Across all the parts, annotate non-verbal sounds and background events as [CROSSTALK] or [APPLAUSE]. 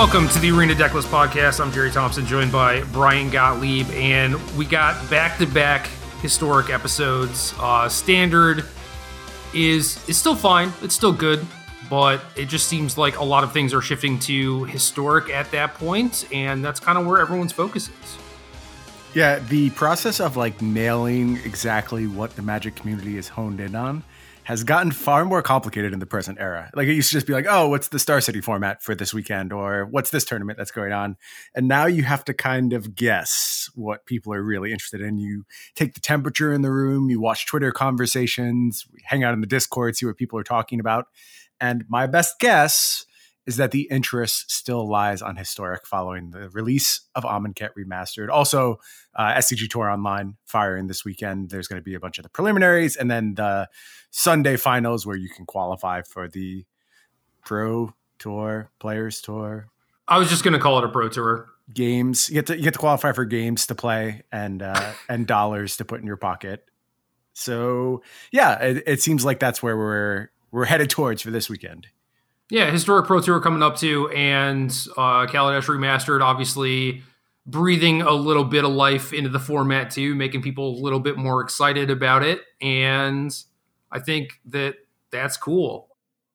Welcome to the Arena Decklist podcast. I'm Jerry Thompson, joined by Brian Gottlieb, and we got back-to-back historic episodes. Uh, standard is is still fine; it's still good, but it just seems like a lot of things are shifting to historic at that point, and that's kind of where everyone's focus is. Yeah, the process of like nailing exactly what the Magic community is honed in on has gotten far more complicated in the present era. Like it used to just be like, oh, what's the Star City format for this weekend, or what's this tournament that's going on, and now you have to kind of guess what people are really interested in. You take the temperature in the room, you watch Twitter conversations, hang out in the Discord, see what people are talking about, and my best guess is that the interest still lies on historic following the release of Amonkhet Remastered. Also, uh, SCG Tour Online firing this weekend. There's going to be a bunch of the preliminaries and then the Sunday finals where you can qualify for the Pro Tour, Players Tour. I was just going to call it a Pro Tour. Games you get to you get to qualify for games to play and uh, and dollars to put in your pocket. So yeah, it, it seems like that's where we're we're headed towards for this weekend. Yeah, historic Pro Tour coming up too, and uh, Kaladesh Remastered, obviously breathing a little bit of life into the format too, making people a little bit more excited about it. And I think that that's cool.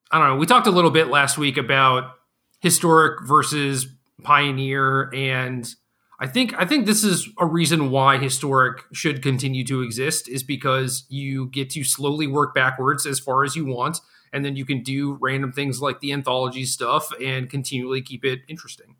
I don't know. We talked a little bit last week about historic versus pioneer, and I think I think this is a reason why historic should continue to exist is because you get to slowly work backwards as far as you want and then you can do random things like the anthology stuff and continually keep it interesting.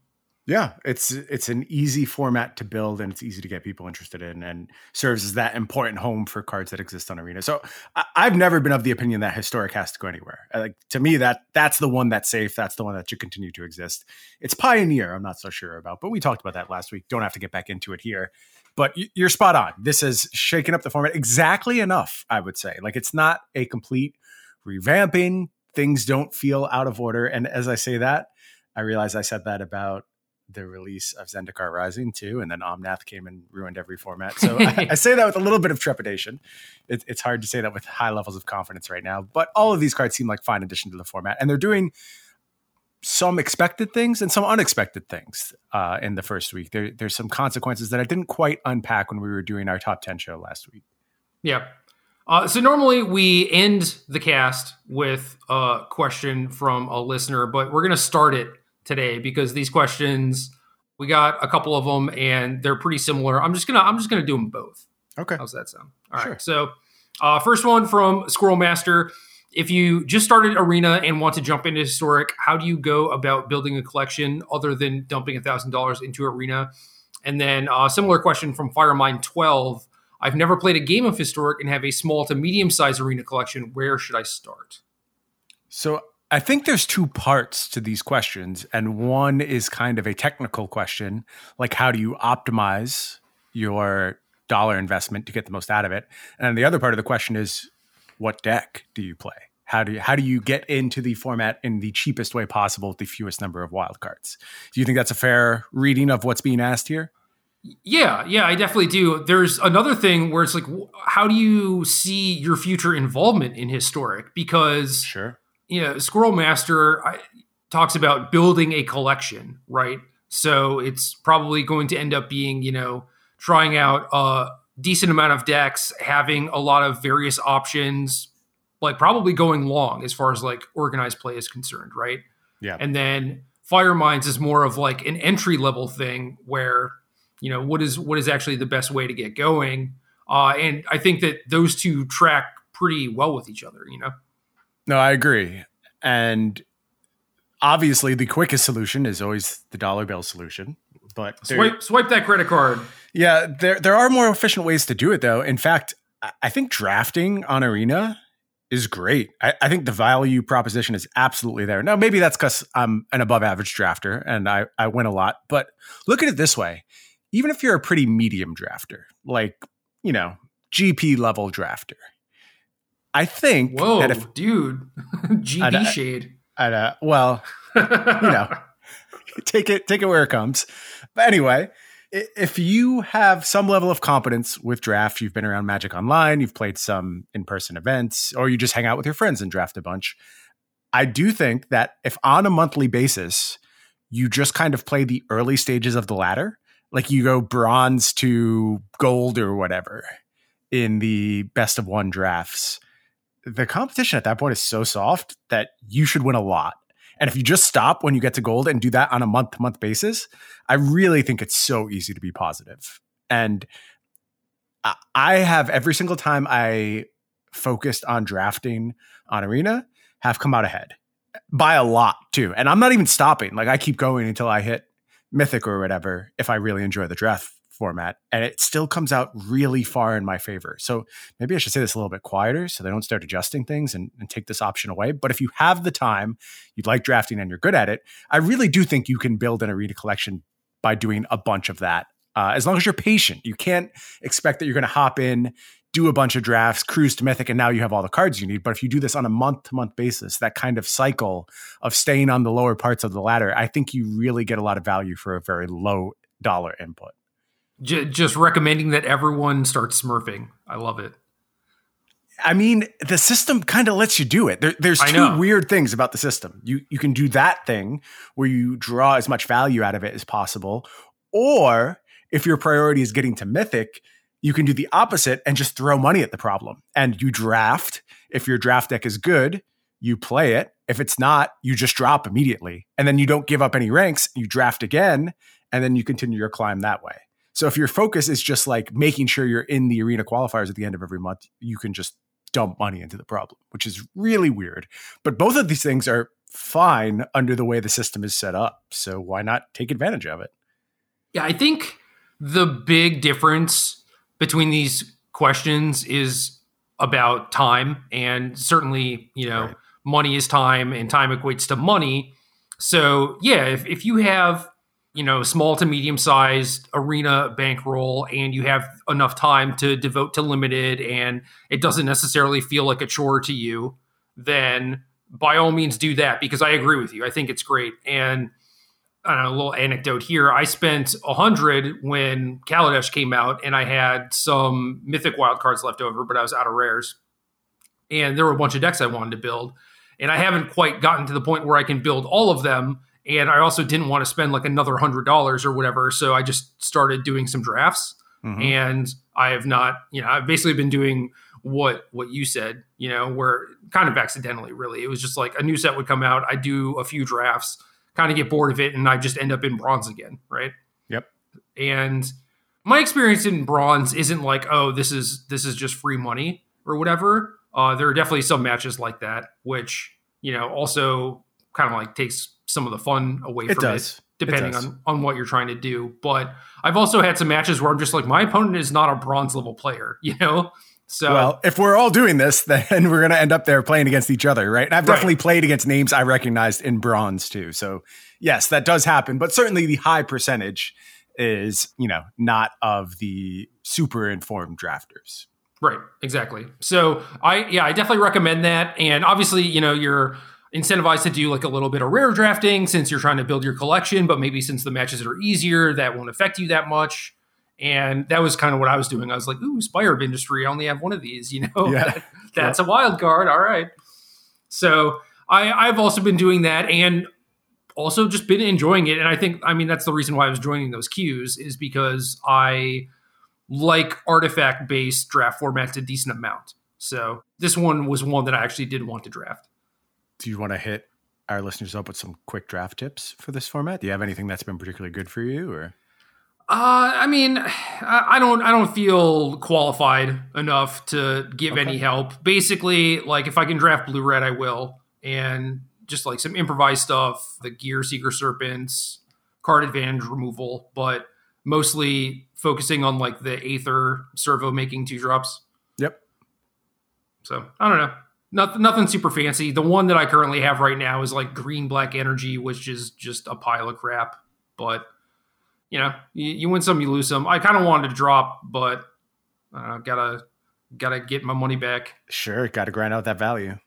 Yeah, it's it's an easy format to build and it's easy to get people interested in and serves as that important home for cards that exist on Arena. So I, have never been of the opinion that historic has to go anywhere. Uh, like to me, that that's the one that's safe. That's the one that should continue to exist. It's Pioneer. I'm not so sure about, but we talked about that last week. Don't have to get back into it here. But you're spot on. This has shaken up the format exactly enough, I would say. Like it's not a complete revamping. Things don't feel out of order. And as I say that, I realize I said that about the release of Zendikar Rising too, and then Omnath came and ruined every format. So I, [LAUGHS] I, say that with a little bit of trepidation. It, it's hard to say that with high levels of confidence right now, but all of these cards seem like fine addition to the format, and they're doing some expected things and some unexpected things uh, in the first week. There, there's some consequences that I didn't quite unpack when we were doing our top ten show last week. Yeah, uh, so normally we end the cast with a question from a listener, but we're going to start it today because these questions we got a couple of them and they're pretty similar. I'm just gonna I'm just gonna do them both. Okay. How's that sound? All sure. right. So uh, first one from Squirrel Master. If you just started Arena and want to jump into Historic, how do you go about building a collection other than dumping a thousand dollars into Arena? And then a uh, similar question from Firemind 12 I've never played a game of Historic and have a small to medium sized arena collection. Where should I start? So I think there's two parts to these questions, and one is kind of a technical question, like how do you optimize your dollar investment to get the most out of it? And the other part of the question is what deck do you play? How do you, how do you get into the format in the cheapest way possible with the fewest number of wildcards? Do you think that's a fair reading of what's being asked here? Yeah, yeah, I definitely do. There's another thing where it's like, how do you see your future involvement in historic? Because sure, you know, Squirrel Master I, talks about building a collection, right? So it's probably going to end up being, you know, trying out a decent amount of decks, having a lot of various options, like probably going long as far as like organized play is concerned, right? Yeah, and then Firemind's is more of like an entry level thing where you know what is what is actually the best way to get going. Uh, and i think that those two track pretty well with each other you know? No i agree. And obviously the quickest solution is always the dollar bill solution but swipe swipe that credit card. Yeah there there are more efficient ways to do it though. In fact i think drafting on arena is great. I, I, think the value proposition is absolutely there. Now, maybe that's because I'm an above average drafter and I, I win a lot, but look at it this way even if you're a pretty medium drafter, like, you know, GP level drafter, I think Whoa, that if dude, [LAUGHS] GP I'd, shade. I'd, uh, well, you know, [LAUGHS] take it, take it where it comes. But anyway, if you have some level of competence with draft, you've been around Magic Online, you've played some in person events, or you just hang out with your friends and draft a bunch. I do think that if on a monthly basis you just kind of play the early stages of the ladder. Like you go bronze to gold or whatever in the best of one drafts. The competition at that point is so soft that you should win a lot. And if you just stop when you get to gold and do that on a month to month basis, I really think it's so easy to be positive. And I have every single time I focused on drafting on Arena have come out ahead by a lot too. And I'm not even stopping. Like I keep going until I hit Mythic or whatever if I really enjoy the draft format. And it still comes out really far in my favor. So maybe I should say this a little bit quieter so they don't start adjusting things and, and take this option away. But if you have the time, you'd like drafting and you're good at it, I really do think you can build an arena collection by doing a bunch of that. Uh, as long as you're patient, you can't expect that you're going to hop in, do a bunch of drafts, cruise to Mythic, and now you have all the cards you need. But if you do this on a month to month basis, that kind of cycle of staying on the lower parts of the ladder, I think you really get a lot of value for a very low dollar input. Just recommending that everyone start smurfing. I love it. I mean, the system kind of lets you do it. There, there's two weird things about the system. You you can do that thing where you draw as much value out of it as possible, or if your priority is getting to mythic, you can do the opposite and just throw money at the problem. And you draft. If your draft deck is good, you play it. If it's not, you just drop immediately. And then you don't give up any ranks. You draft again, and then you continue your climb that way. So if your focus is just like making sure you're in the arena qualifiers at the end of every month, you can just dump money into the problem, which is really weird. But both of these things are fine under the way the system is set up. So why not take advantage of it? Yeah, I think the big difference between these questions is about time and certainly you know right. money is time and time equates to money. So yeah if, if you have you know small to medium sized arena bankroll and you have enough time to devote to limited and it doesn't necessarily feel like a chore to you then by all means do that because i agree with you. I think it's great. And know, a little anecdote here. I spent a hundred when Kaladesh came out, and I had some mythic wild cards left over, but I was out of rares, and there were a bunch of decks I wanted to build, and I haven't quite gotten to the point where I can build all of them. And I also didn't want to spend like another hundred dollars or whatever, so I just started doing some drafts, mm-hmm. and I have not, you know, I've basically been doing what what you said, you know, where kind of accidentally, really, it was just like a new set would come out, I do a few drafts kind of get bored of it and I just end up in bronze again, right? Yep. And my experience in bronze isn't like, oh, this is this is just free money or whatever. Uh, there are definitely some matches like that, which you know also kind of like takes some of the fun away it from does. it, depending it on on what you're trying to do. But I've also had some matches where I'm just like, my opponent is not a bronze level player, [LAUGHS] you know. So well, if we're all doing this, [LAUGHS] then we're going to end up there playing against each other, right? And I've definitely right. played against names I recognized in bronze too. So yes, that does happen, but certainly the high percentage is, you know, not of the super informed drafters. Right, exactly. So I yeah, I definitely recommend that. And obviously, you know, you're incentivized to do like a little bit of rare drafting since you're trying to build your collection, but maybe since the matches are easier, that won't affect you that much. And that was kind of what I was doing. I was like, ooh, Spire of Industry, I only have one of these, you know? Yeah. that, [LAUGHS] that's yeah. a wild card. All right. So I, I've also been doing that and also just been enjoying it. And I think, I mean, that's the reason why I was joining those queues is because I like artifact based draft formats a decent amount. So this one was one that I actually did want to draft. Do you want to hit our listeners up with some quick draft tips for this format? Do you have anything that's been particularly good for you or? Uh, I mean, I don't, I don't feel qualified enough to give okay. any help. Basically, like if I can draft blue red, I will, and just like some improvised stuff, the Gearseeker Serpents, card advantage removal, but mostly focusing on like the aether servo making two drops. Yep. So I don't know. Nothing, nothing super fancy. The one that I currently have right now is like green black energy, which is just a pile of crap. But you know, you, you win some, you lose some. I kind of wanted to drop, but I uh, gotta gotta get my money back. Sure, gotta grind out that value.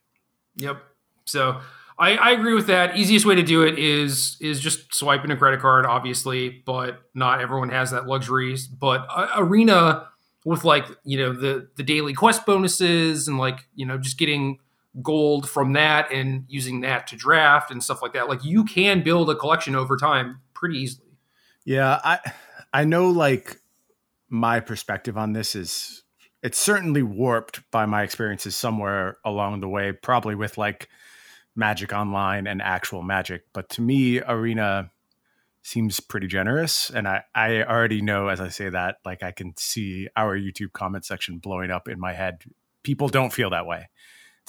Yep. So I, I agree with that. Easiest way to do it is is just swiping a credit card, obviously, but not everyone has that luxury. But uh, Arena with like you know the the daily quest bonuses and like you know just getting gold from that and using that to draft and stuff like that. Like you can build a collection over time pretty easily. Yeah, I I know like my perspective on this is it's certainly warped by my experiences somewhere along the way, probably with like Magic Online and actual Magic. But to me, Arena seems pretty generous. And I, I already know as I say that, like I can see our YouTube comment section blowing up in my head. People don't feel that way.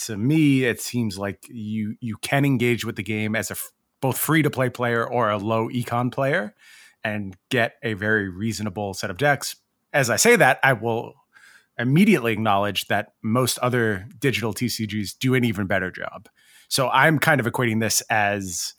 To me, it seems like you you can engage with the game as a f- both free to play player or a low econ player and get a very reasonable set of decks. As I say that, I will immediately acknowledge that most other digital TCGs do an even better job. So I'm kind of equating this as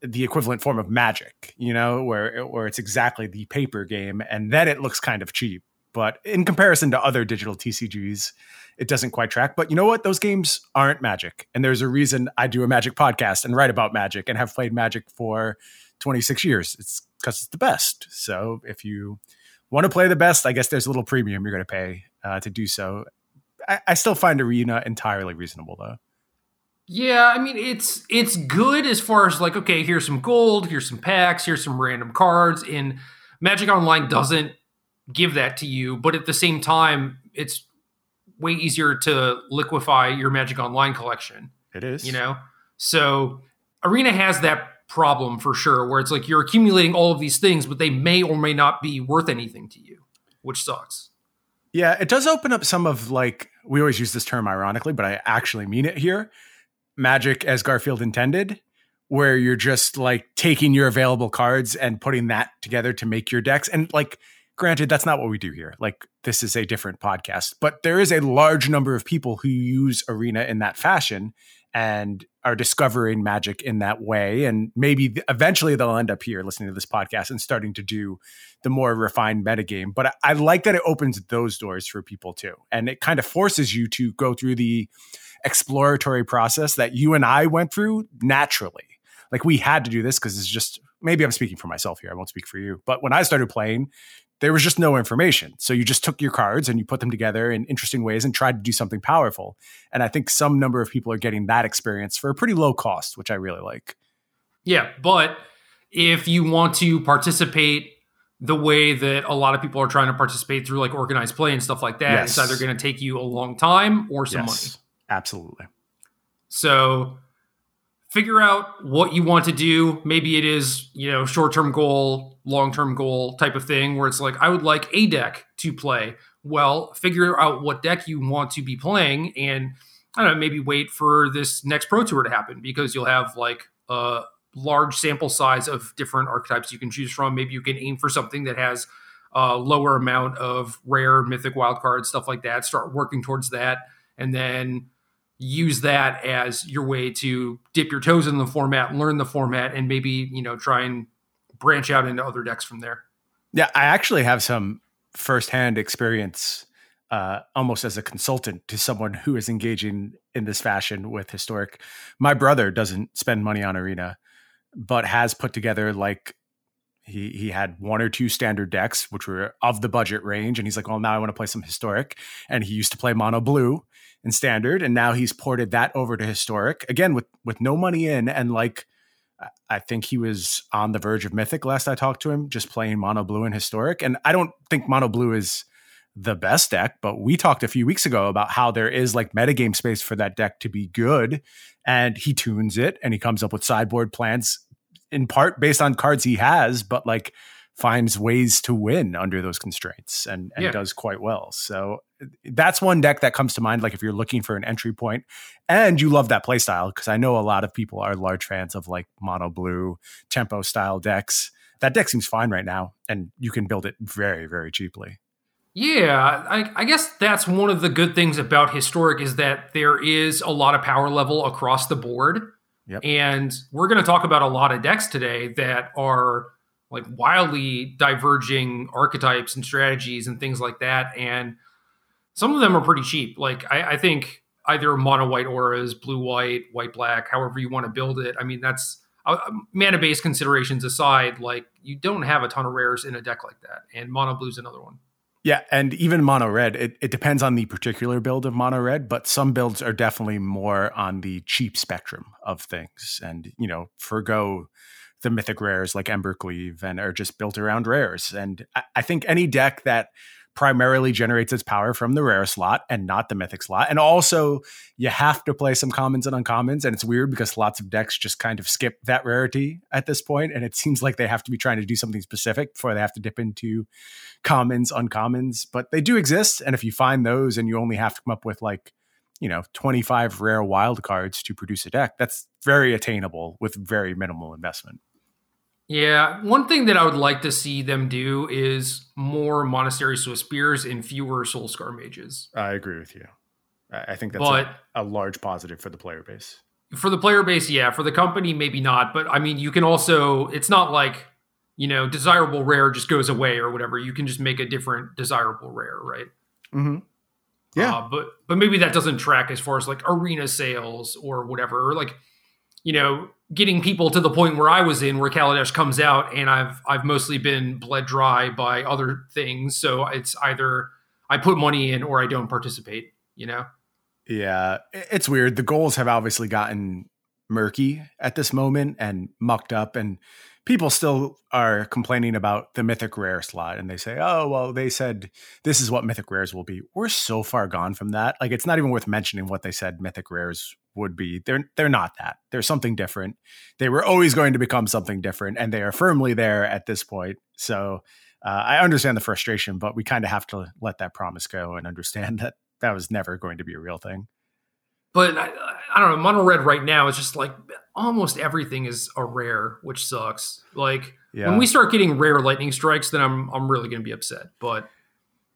the equivalent form of magic, you know, where where it's exactly the paper game and then it looks kind of cheap. But in comparison to other digital TCGs, it doesn't quite track. But you know what? Those games aren't magic. And there's a reason I do a magic podcast and write about magic and have played magic for 26 years. It's because it's the best. So if you want to play the best, I guess there's a little premium you're going to pay uh, to do so. I, I still find Arena entirely reasonable, though. Yeah, I mean it's it's good as far as like okay, here's some gold, here's some packs, here's some random cards. And Magic Online doesn't give that to you, but at the same time, it's way easier to liquefy your Magic Online collection. It is, you know. So Arena has that problem for sure, where it's like you're accumulating all of these things, but they may or may not be worth anything to you, which sucks. Yeah, it does open up some of like we always use this term ironically, but I actually mean it here magic as Garfield intended, where you're just like taking your available cards and putting that together to make your decks. And like, granted, that's not what we do here. Like, this is a different podcast, but there is a large number of people who use Arena in that fashion and are discovering magic in that way. And maybe eventually they'll end up here listening to this podcast and starting to do the more refined metagame. But I, I like that it opens those doors for people too. And it kind of forces you to go through the exploratory process that you and I went through naturally. Like we had to do this because it's just maybe I'm speaking for myself here. I won't speak for you. But when I started playing, there was just no information. So you just took your cards and you put them together in interesting ways and tried to do something powerful. And I think some number of people are getting that experience for a pretty low cost, which I really like. Yeah, but if you want to participate the way that a lot of people are trying to participate through like organized play and stuff like that, yes. it's either going to take you a long time or some yes. money. Absolutely. So figure out what you want to do. Maybe it is, you know, short term goal, long term goal type of thing where it's like, I would like a deck to play. Well, figure out what deck you want to be playing and I don't know, maybe wait for this next pro tour to happen because you'll have like a large sample size of different archetypes you can choose from. Maybe you can aim for something that has a lower amount of rare mythic wild cards, stuff like that. Start working towards that. And then use that as your way to dip your toes in the format, learn the format, and maybe you know try and branch out into other decks from there. Yeah, I actually have some firsthand experience, uh, almost as a consultant to someone who is engaging in this fashion with historic. My brother doesn't spend money on Arena, but has put together like he he had one or two standard decks which were of the budget range and he's like well now i want to play some historic and he used to play mono blue in standard and now he's ported that over to historic again with with no money in and like I think he was on the verge of mythic last I talked to him, just playing mono blue and historic. And I don't think mono blue is the best deck, but we talked a few weeks ago about how there is like metagame space for that deck to be good. And he tunes it and he comes up with sideboard plans in part based on cards he has, but like finds ways to win under those constraints and, and yeah. does quite well. So that's one deck that comes to mind. Like if you're looking for an entry point and you love that play style, because I know a lot of people are large fans of like mono blue tempo style decks. That deck seems fine right now, and you can build it very, very cheaply. Yeah, I, I, guess that's one of the good things about historic is that there is a lot of power level across the board. Yep. And we're going to talk about a lot of decks today that are like wildly diverging archetypes and strategies and things like that. And some of them are pretty cheap. Like I, I think either mono white auras, blue white, white black, however you want to build it. I mean, that's uh, mana based considerations aside. Like you don't have a ton of rares in a deck like that, and mono blue's another one. Yeah, and even mono red, it, it depends on the particular build of mono red, but some builds are definitely more on the cheap spectrum of things. And, you know, forgo the mythic rares like Embercleave and are just built around rares. And I, I think any deck that primarily generates its power from the rare slot and not the mythic slot. And also, you have to play some commons and uncommons. And it's weird because lots of decks just kind of skip that rarity at this point, And it seems like they have to be trying to do something specific before they have to dip into commons, uncommons. But they do exist. And if you find those and you only have to come up with like, you know, 25 rare wild cards to produce a deck, that's very attainable with very minimal investment. Yeah, one thing that I would like to see them do is more Monastery Swiftspears and fewer Soulscar mages. I agree with you. I think that's but, a, a large positive for the player base. For the player base, yeah. For the company, maybe not. But I mean, you can also, it's not like, you know, desirable rare just goes away or whatever. You can just make a different desirable rare, right? Mm-hmm. Yeah. Uh, but but maybe that doesn't track as far as like arena sales or whatever. Or like, you know, getting people to the point where I was in, where Kaladesh comes out, and I've I've mostly been bled dry by other things. So it's either I put money in or I don't participate. You know. Yeah, it's weird. The goals have obviously gotten murky at this moment and mucked up, and people still are complaining about the mythic rare slot and they say oh well they said this is what mythic rares will be we're so far gone from that like it's not even worth mentioning what they said mythic rares would be they're they're not that they're something different they were always going to become something different and they are firmly there at this point so uh, i understand the frustration but we kind of have to let that promise go and understand [LAUGHS] that that was never going to be a real thing but I, I don't know mono red right now is just like almost everything is a rare, which sucks. Like yeah. when we start getting rare lightning strikes, then I'm I'm really gonna be upset. But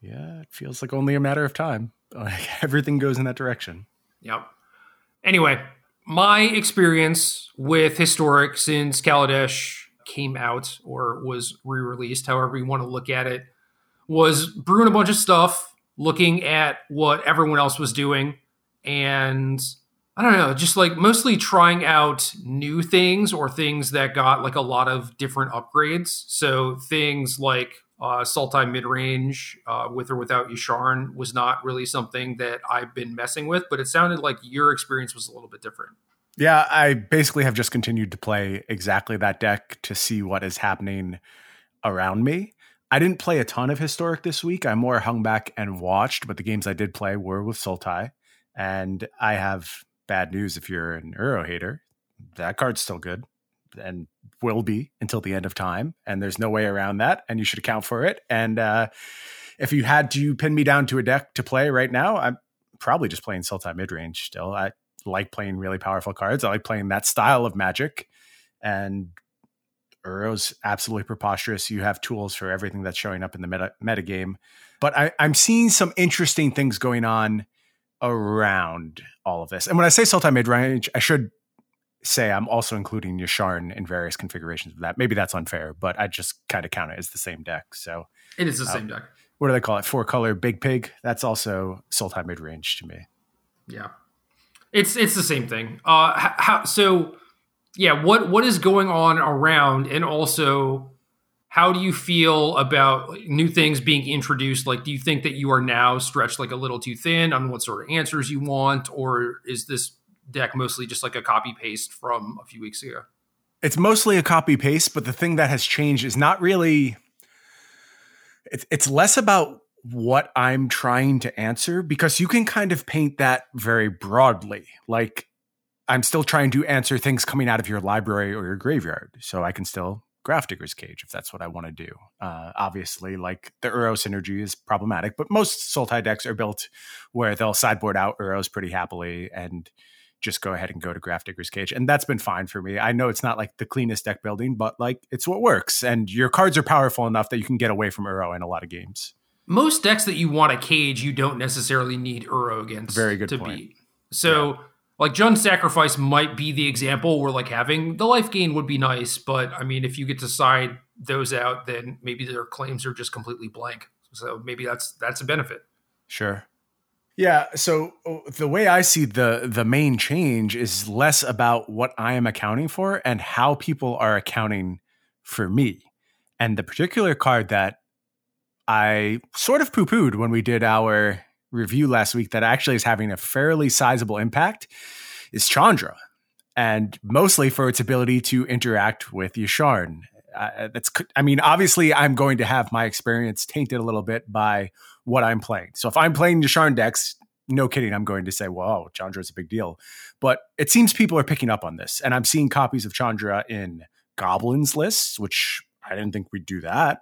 yeah, it feels like only a matter of time. [LAUGHS] Like everything goes in that direction. Yep. Anyway, my experience with historic since Kaladesh came out or was re-released, however you want to look at it, was brewing a bunch of stuff, looking at what everyone else was doing, and I don't know, just like mostly trying out new things or things that got like a lot of different upgrades. So things like uh, Sultai midrange uh, with or without Yasharn was not really something that I've been messing with, but it sounded like your experience was a little bit different. Yeah, I basically have just continued to play exactly that deck to see what is happening around me. I didn't play a ton of Historic this week. I more hung back and watched, but the games I did play were with Sultai. And I have bad news if you're an Uro hater. That card's still good and will be until the end of time. And there's no way around that. And you should account for it. And uh, if you had to pin me down to a deck to play right now, I'm probably just playing Sultai midrange still. I like playing really powerful cards. I like playing that style of magic. And Uro's absolutely preposterous. You have tools for everything that's showing up in the meta, meta game. But I, I'm seeing some interesting things going on around all of this. And when I say Sultai mid range, I should say I'm also including Yasharn in various configurations of that. Maybe that's unfair, but I just kind of count it as the same deck. So it is the uh, same deck. What do they call it? Four color big pig. That's also Sultai mid range to me. Yeah, it's it's the same thing. Uh, how, so yeah, what what is going on around, and also how do you feel about new things being introduced? Like, do you think that you are now stretched like a little too thin on what sort of answers you want, or is this deck mostly just like a copy paste from a few weeks ago? It's mostly a copy paste, but the thing that has changed is not really. It's it's less about what I'm trying to answer because you can kind of paint that very broadly. Like I'm still trying to answer things coming out of your library or your graveyard, so I can still Grafdigger's Cage if that's what I want to do. Uh, obviously, like the Uro synergy is problematic, but most Sultai decks are built where they'll sideboard out Uros pretty happily and just go ahead and go to Grafdigger's Cage. And that's been fine for me. I know it's not like the cleanest deck building, but like it's what works. And your cards are powerful enough that you can get away from Uro in a lot of games. Most decks that you want a cage, you don't necessarily need Uro against Very good to point. beat. So yeah like Jund Sacrifice might be the example where like having the life gain would be nice, but I mean, if you get to side those out, then maybe their claims are just completely blank. So maybe that's that's a benefit. Sure. Yeah. So uh, the way I see the the main change is less about what I am accounting for and how people are accounting for me. And the particular card that I sort of poo pooed when we did our review last week that actually is having a fairly sizable impact is Chandra. And mostly for its ability to interact with Yasharn. Uh, that's, I mean, obviously, I'm going to have my experience tainted a little bit by what I'm playing. So if I'm playing Yasharn decks, no kidding, I'm going to say, "Wow, oh, Chandra is a big deal." But it seems people are picking up on this, and I'm seeing copies of Chandra in goblins lists, which I didn't think we'd do that.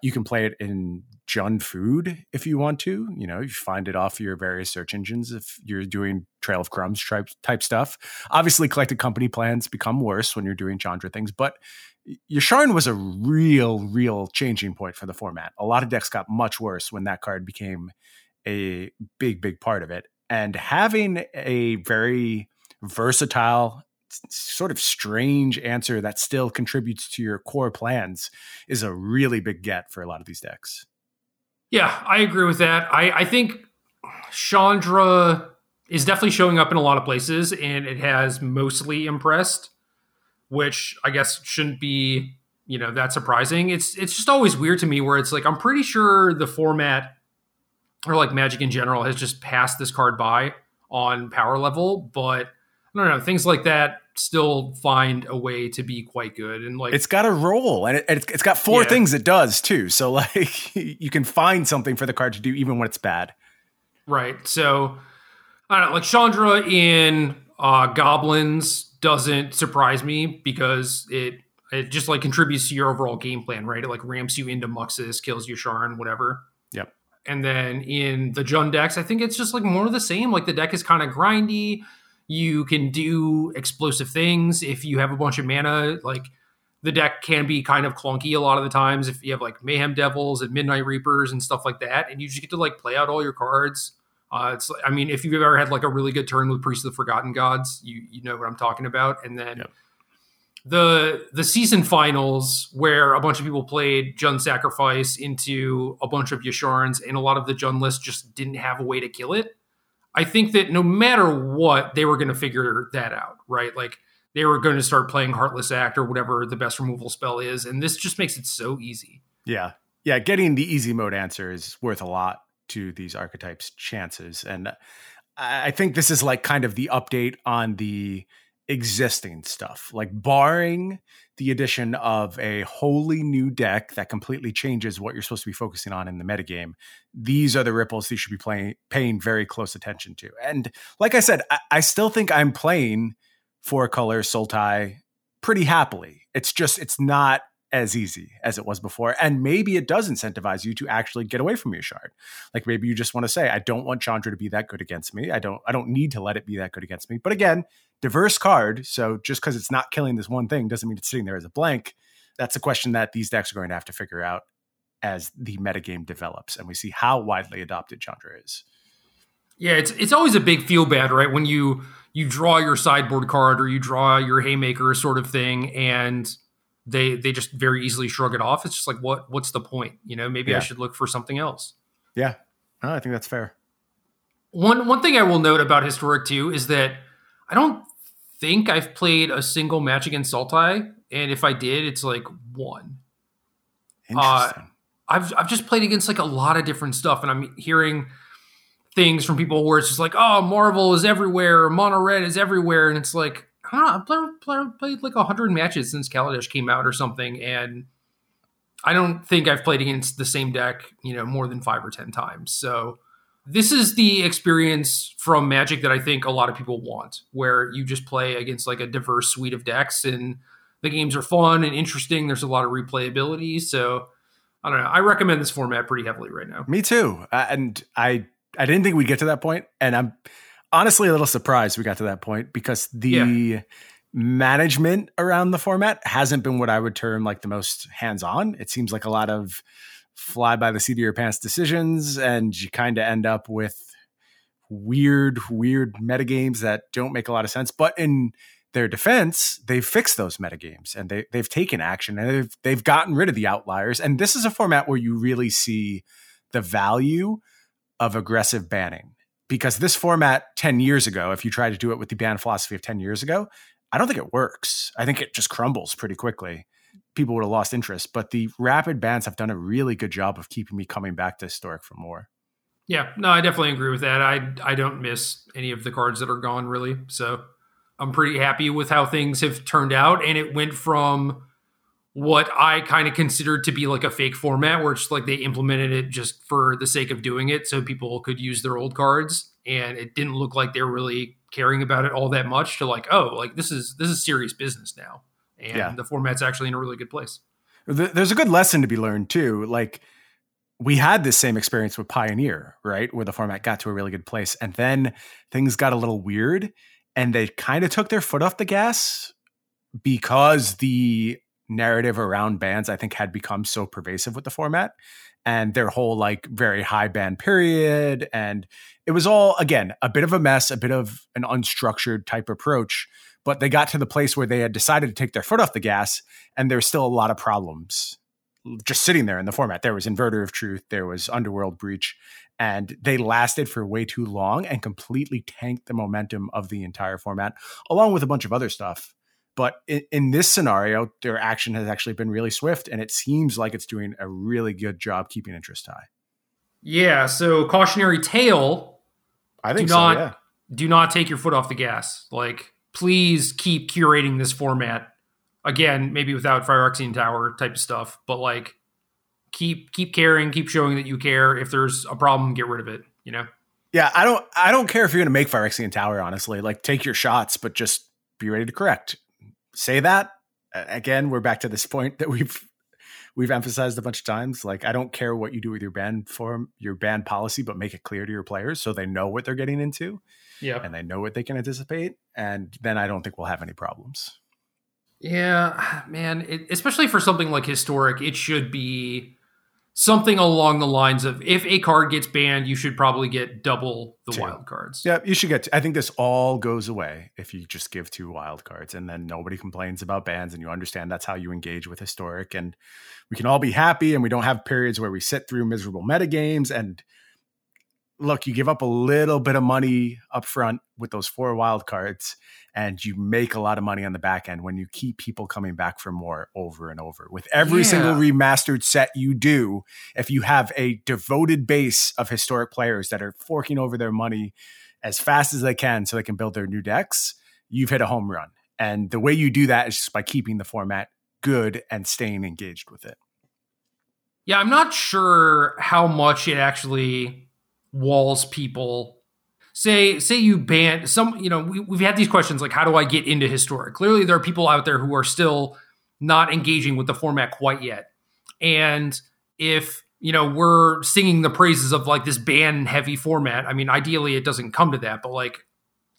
You can play it in Jund Food if you want to. You know, you find it off your various search engines if you're doing Trail of Crumbs type, type stuff. Obviously, collected company plans become worse when you're doing Chandra things, but Yasharn was a real, real changing point for the format. A lot of decks got much worse when that card became a big, big part of it. And having a very versatile sort of strange answer that still contributes to your core plans is a really big get for a lot of these decks. Yeah, I agree with that. I, I think Chandra is definitely showing up in a lot of places and it has mostly impressed, which I guess shouldn't be, you know, that surprising. It's it's just always weird to me where it's like I'm pretty sure the format or like Magic in general has just passed this card by on power level, but I don't know things like that still find a way to be quite good and like it's got a role and it, it's got four yeah. things it does too so [LAUGHS] like you can find something for the card to do even when it's bad right so i don't know like chandra in uh goblins doesn't surprise me because it it just like contributes to your overall game plan right? It like ramps you into muxus kills Yasharn whatever. Yep. And then in the Jund decks i think it's just like more of the same. Like the deck is kind of grindy. You can do explosive things. If you have a bunch of mana. Like the deck can be kind of clunky a lot of the times if you have like Mayhem Devils and Midnight Reapers and stuff like that, and you just get to like play out all your cards. Uh, it's I mean, if you've ever had like a really good turn with Priest of the Forgotten Gods, you you know what I'm talking about. And then yep. the the season finals where a bunch of people played Jund Sacrifice into a bunch of Yasharns, and a lot of the Jund list just didn't have a way to kill it. I think that no matter what, they were going to figure that out, right? Like they were going to start playing Heartless Act or whatever the best removal spell is, and this just makes it so easy. Yeah, yeah. Getting the easy mode answer is worth a lot to these archetypes' chances, and I think this is like kind of the update on the existing stuff, like barring the addition of a wholly new deck that completely changes what you're supposed to be focusing on in the metagame. These are the ripples you should be playing, paying very close attention to. And like I said, I, I still think I'm playing four color Sultai pretty happily. It's just, it's not as easy as it was before. And maybe it does incentivize you to actually get away from Yasharn. Like maybe you just want to say, I don't want Chandra to be that good against me. I don't I don't need to let it be that good against me. But again, diverse card. So just because it's not killing this one thing doesn't mean it's sitting there as a blank. That's a question that these decks are going to have to figure out as the metagame develops and we see how widely adopted Chandra is. Yeah, it's it's always a big feel bad, right? When you you draw your sideboard card or you draw your haymaker sort of thing and they they just very easily shrug it off. It's just like what what's the point? You know, maybe yeah. I should look for something else. Yeah. Oh, I think that's fair. One one thing I will note about historic too is that I don't think I've played a single match against Sultai, and if I did, it's like one. Interesting. Uh, I've I've just played against like a lot of different stuff, and I'm hearing things from people where it's just like, oh, Marvel is everywhere, Mono Red is everywhere, and it's like, I've played, played, played like 100 matches since Kaladesh came out or something, and I don't think I've played against the same deck, you know, more than five or 10 times. So this is the experience from Magic that I think a lot of people want, where you just play against like a diverse suite of decks and the games are fun and interesting. There's a lot of replayability. So I don't know. I recommend this format pretty heavily right now. Me too. Uh, and I I didn't think we'd get to that point, and I'm honestly a little surprised we got to that point because the yeah. management around the format hasn't been what I would term like the most hands on. It seems like a lot of fly by the seat of your pants decisions, and you kind of end up with weird, weird metagames that don't make a lot of sense. But in their defense, they've fixed those metagames and they they've taken action and they've they've gotten rid of the outliers. And this is a format where you really see the value of aggressive banning because this format 10 years ago, if you try to do it with the ban philosophy of 10 years ago, I don't think it works. I think it just crumbles pretty quickly people would have lost interest. But the rapid bans have done a really good job of keeping me coming back to historic for more. Yeah, no, I definitely agree with that. I I don't miss any of the cards that are gone really. So I'm pretty happy with how things have turned out. And it went from what I kind of considered to be like a fake format where it's like they implemented it just for the sake of doing it so people could use their old cards and it didn't look like they're really caring about it all that much to like oh like this is this is serious business now. And yeah. the format's actually in a really good place. There's a good lesson to be learned too. Like we had this same experience with pioneer right where the format got to a really good place and then things got a little weird and they kind of took their foot off the gas because the narrative around bands I think, had become so pervasive with the format and their whole like very high band period. And it was all, again, a bit of a mess, a bit of an unstructured type approach. But they got to the place where they had decided to take their foot off the gas, and there's still a lot of problems just sitting there in the format. There was Inverter of Truth, there was Underworld Breach, and they lasted for way too long and completely tanked the momentum of the entire format, along with a bunch of other stuff. But in, in, this scenario, their action has actually been really swift, and it seems like it's doing a really good job keeping interest high. Yeah. So cautionary tale. I think do so. Not, yeah. Do not take your foot off the gas. Like, please keep curating this format. Again, maybe without Phyrexian Tower type of stuff, but like, keep keep caring, keep showing that you care. If there's a problem, get rid of it. You know. Yeah, I don't. I don't care if you're going to make Phyrexian Tower. Honestly, like, take your shots, but just be ready to correct say that again we're back to this point that we've we've emphasized a bunch of times like i don't care what you do with your band form your band policy but make it clear to your players so they know what they're getting into yeah. and they know what they can anticipate and then i don't think we'll have any problems. Yeah man it, especially for something like historic it should be something along the lines of if a card gets banned, you should probably get double the two. wild cards. Yeah, you should get. I think this all goes away if you just give two wild cards, and then nobody complains about bans, and you understand that's how you engage with historic, and we can all be happy, and we don't have periods where we sit through miserable meta games and look, you give up a little bit of money up front with those four wild cards, and you make a lot of money on the back end when you keep people coming back for more over and over. With every yeah. single remastered set you do, if you have a devoted base of historic players that are forking over their money as fast as they can so they can build their new decks, you've hit a home run. And the way you do that is just by keeping the format good and staying engaged with it. Yeah, I'm not sure how much it actually walls people. Say say you ban some you know we, we've had these questions like how do i get into historic? Clearly there are people out there who are still not engaging with the format quite yet. And if you know we're singing the praises of like this ban heavy format i mean ideally it doesn't come to that but like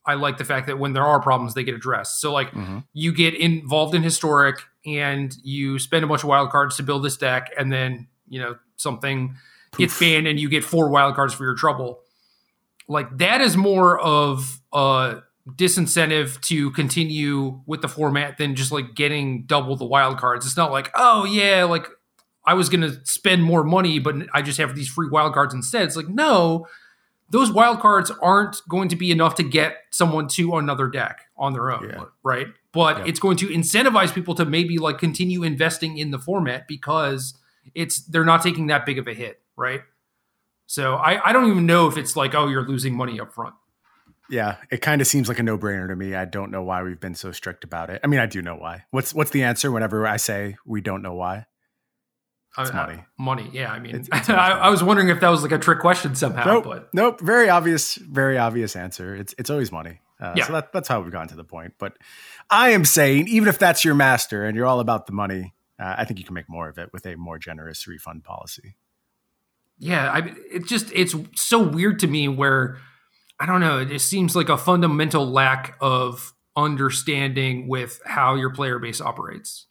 i like the fact that when there are problems they get addressed. So like mm-hmm. you get involved in historic and you spend a bunch of wild cards to build this deck and then you know something Poof. gets banned and you get four wild cards for your trouble. Like that is more of a disincentive to continue with the format than just like getting double the wild cards. It's not like, oh yeah, like I was gonna spend more money, but I just have these free wild cards instead. It's like, no, those wild cards aren't going to be enough to get someone to another deck on their own, yeah. right? But it's going to incentivize people to maybe like continue investing in the format because it's they're not taking that big of a hit right? So I, I don't even know if it's like, oh, you're losing money up front. Yeah, it kind of seems like a no-brainer to me. I don't know why we've been so strict about it. I mean, I do know why. What's what's the answer whenever I say we don't know why? It's money. money. Yeah, I mean, it's, [LAUGHS] it's I, I, was wondering if that was like a trick question somehow. Nope, but nope. Very obvious. Very obvious answer. It's it's always money. Uh, yeah. So that, that's how we've gotten to the point. But I am saying, even if that's your master and you're all about the money, uh, I think you can make more of it with a more generous refund policy yeah, I it just it's so weird to me where I don't know, it seems like a fundamental lack of understanding with how your player base operates.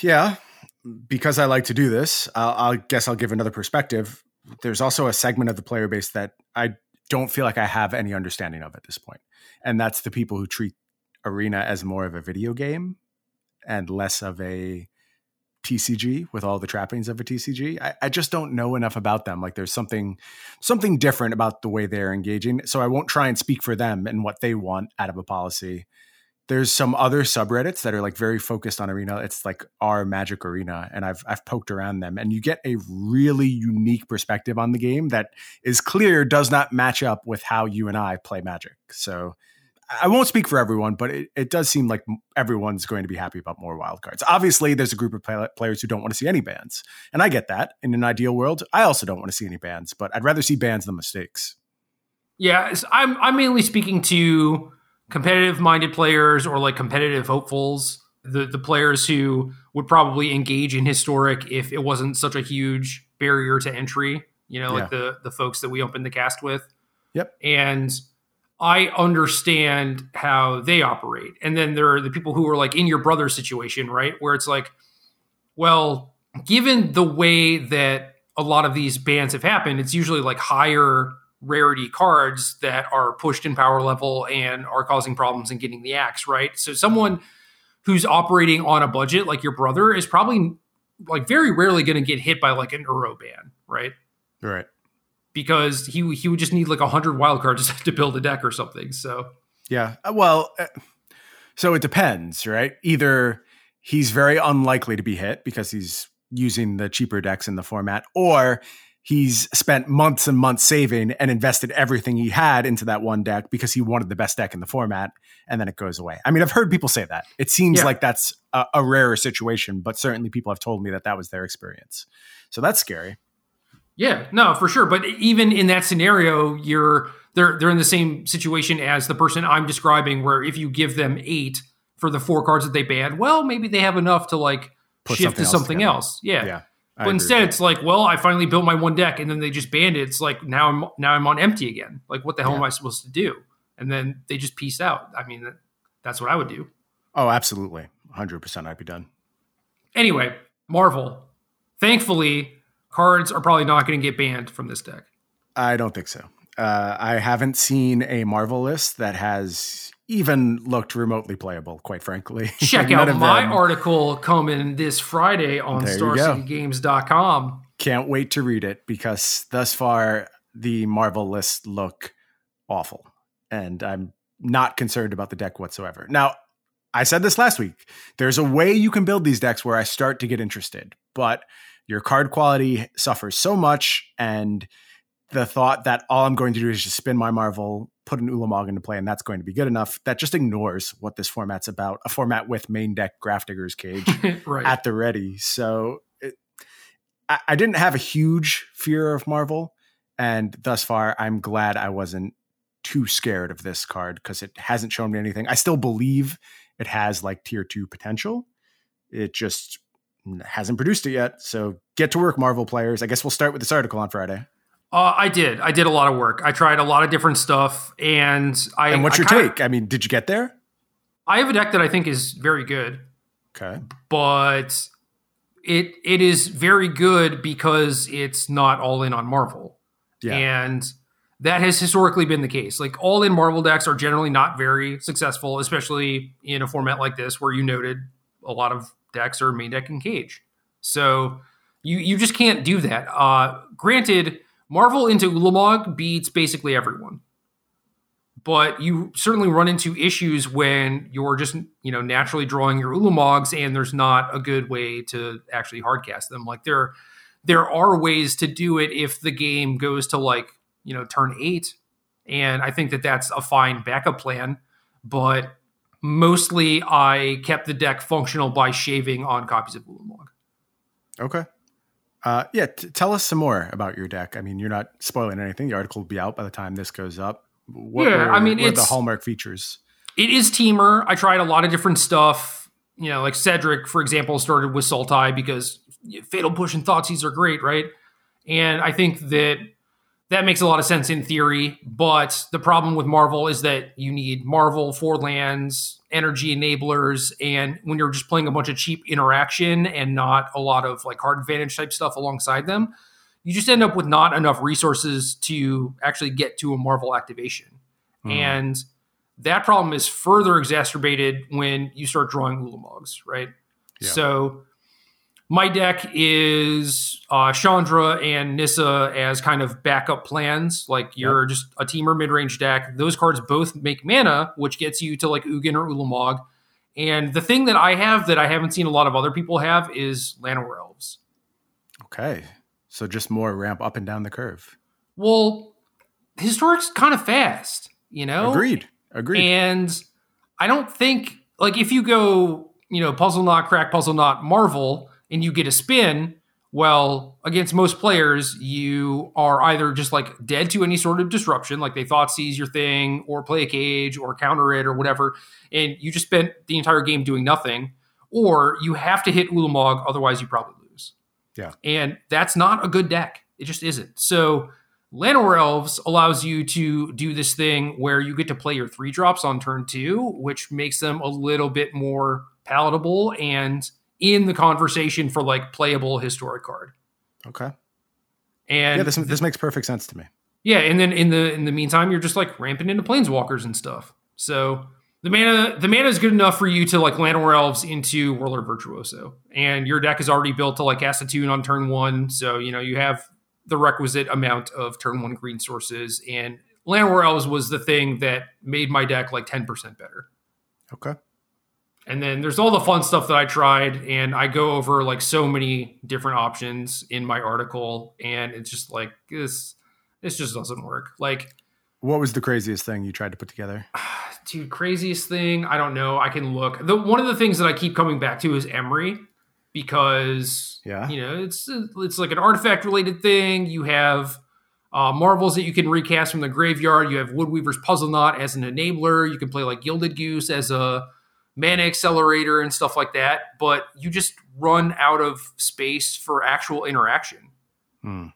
Yeah, because I like to do this, I'll, I guess I'll give another perspective. There's also a segment of the player base that I don't feel like I have any understanding of at this point, and that's the people who treat Arena as more of a video game and less of a TCG with all the trappings of a TCG. I, I, just don't know enough about them. Like there's something something different about the way they're engaging. So I won't try and speak for them and what they want out of a policy. there's some other subreddits that are like very focused on arena it's like our magic arena and i've i've poked around them and you get a really unique perspective on the game that is clear does not match up with how you and i play magic so i won't speak for everyone but it, it does seem like everyone's going to be happy about more wildcards obviously there's a group of play- players who don't want to see any bans and i get that in an ideal world i also don't want to see any bans but i'd rather see bans than mistakes yeah i'm i'm mainly speaking to competitive minded players or like competitive hopefuls, the the players who would probably engage in historic if it wasn't such a huge barrier to entry, you know, like the the folks that we opened the cast with. Yep. And I understand how they operate. And then there are the people who are like in your brother's situation, right? Where it's like, well, given the way that a lot of these bans have happened, it's usually like higher rarity cards that are pushed in power level and are causing problems in getting the axe, right? So someone who's operating on a budget like your brother is probably like very rarely going to get hit by like an Uro ban, right? Right. Because he he would just need like a hundred wild cards [LAUGHS] to build a deck or something. So yeah, uh, well, uh, so it depends, right? Either he's very unlikely to be hit because he's using the cheaper decks in the format, or he's spent months and months saving and invested everything he had into that one deck because he wanted the best deck in the format and then it goes away. I mean, I've heard people say that. It seems yeah. like that's a, a, rarer situation, but certainly people have told me that that was their experience. So that's scary. Yeah, no, for sure. But even in that scenario, you're they're they're in the same situation as the person I'm describing, where if you give them eight for the four cards that they banned, well, maybe they have enough to like Put shift something to something else. else. Yeah. yeah but instead, it's like, well, I finally built my one deck, and then they just banned it. It's like now I'm now I'm on empty again. Like, what the hell yeah. am I supposed to do? And then they just piece out. I mean, that's what I would do. Oh, absolutely, hundred percent. I'd be done. Anyway, Marvel. Thankfully, cards are probably not going to get banned from this deck. I don't think so. Uh, I haven't seen a Marvel list that has even looked remotely playable, quite frankly. [LAUGHS] Check out my them. article coming this Friday on StarCityGames.com. Can't wait to read it because thus far the Marvel lists look awful. And I'm not concerned about the deck whatsoever. Now, I said this last week. There's a way you can build these decks where I start to get interested, but your card quality suffers so much and the thought that all I'm going to do is just spin my Marvel, put an Ulamog into play, and that's going to be good enough. That just ignores what this format's about. A format with main deck Grafdigger's Cage [LAUGHS] right. at the ready. So it, I, I didn't have a huge fear of Marvel, and thus far, I'm glad I wasn't too scared of this card because it hasn't shown me anything. I still believe it has like tier two potential. It just hasn't produced it yet. So get to work, Marvel players. I guess we'll start with this article on Friday. Uh, I did. I did a lot of work. I tried a lot of different stuff, and I. And what's I your kinda, take? I mean, did you get there? I have a deck that I think is very good. Okay. But it it is very good because it's not all in on Marvel. Yeah. And that has historically been the case. Like all in Marvel decks are generally not very successful, especially in a format like this where you noted a lot of decks are main deck and cage. So you you just can't do that. Uh, granted, Marvel into Ulamog beats basically everyone. But you certainly run into issues when you're just, you know, naturally drawing your Ulamogs and there's not a good way to actually hardcast them. Like there there are ways to do it if the game goes to like, you know, turn 8 and I think that that's a fine backup plan, but mostly I kept the deck functional by shaving on copies of Ulamog. Okay. Uh, yeah, t- tell us some more about your deck. I mean, you're not spoiling anything. The article will be out by the time this goes up. What, yeah, I mean, it's the hallmark features. It is Temur. I tried a lot of different stuff. You know, like Cedric, for example, started with Sultai because Fatal Push and Thoughtseize are great, right? And I think that that makes a lot of sense in theory. But the problem with Marvel is that you need Marvel, for lands, energy enablers, and when you're just playing a bunch of cheap interaction and not a lot of like hard advantage type stuff alongside them, you just end up with not enough resources to actually get to a Marvel activation. Mm. And that problem is further exacerbated when you start drawing Ulamogs, right? Yeah. So my deck is uh, Chandra and Nissa as kind of backup plans. Like you're yep. just a Temur mid range deck. Those cards both make mana, which gets you to like Ugin or Ulamog. And the thing that I have that I haven't seen a lot of other people have is Llanowar Elves. Okay. So just more ramp up and down the curve. Well, historic's kind of fast, you know? Agreed. Agreed. And I don't think like if you go, you know, Puzzle Knot crack, Puzzle Knot marvel, and you get a spin, well, against most players, you are either just like dead to any sort of disruption, like they Thoughtseize your thing, or play a cage, or counter it, or whatever, and you just spent the entire game doing nothing, or you have to hit Ulamog, otherwise you probably lose. Yeah. And that's not a good deck. It just isn't. So Llanowar Elves allows you to do this thing where you get to play your three drops on turn two, which makes them a little bit more palatable and in the conversation for like playable historic card. Okay. And yeah, this this makes perfect sense to me. Yeah, and then in the in the meantime, you're just like ramping into planeswalkers and stuff. So the mana the mana is good enough for you to like Llanowar Elves into Whirler Virtuoso, and your deck is already built to like cast Attune on turn one. So you know you have the requisite amount of turn one green sources, and Llanowar Elves was the thing that made my deck like ten percent better. Okay. And then there's all the fun stuff that I tried, and I go over like so many different options in my article, and it's just like this. This just doesn't work. Like, what was the craziest thing you tried to put together? [SIGHS] Dude, craziest thing? I don't know. I can look. The one of the things that I keep coming back to is Emry because yeah, you know, it's it's like an artifact related thing. You have uh, marvels that you can recast from the graveyard. You have Woodweaver's Puzzle Knot as an enabler. You can play like Gilded Goose as a mana accelerator and stuff like that, but you just run out of space for actual interaction. Hmm.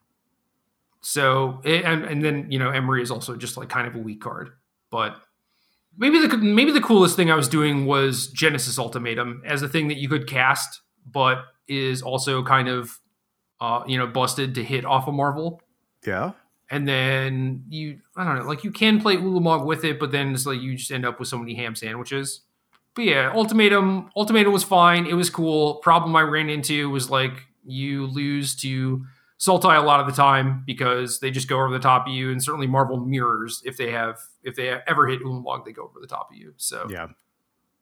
So and and then you know Emry is also just like kind of a weak card, but maybe the maybe the coolest thing I was doing was Genesis Ultimatum as a thing that you could cast, but is also kind of uh, you know busted to hit off a Marvel. Yeah. And then you, I don't know, like you can play Ulamog with it, but then it's like you just end up with so many ham sandwiches but yeah, ultimatum ultimatum was fine. It was cool. Problem I ran into was like you lose to Sultai a lot of the time because they just go over the top of you, and certainly Marvel mirrors if they have if they ever hit Ulamog, they go over the top of you. So yeah,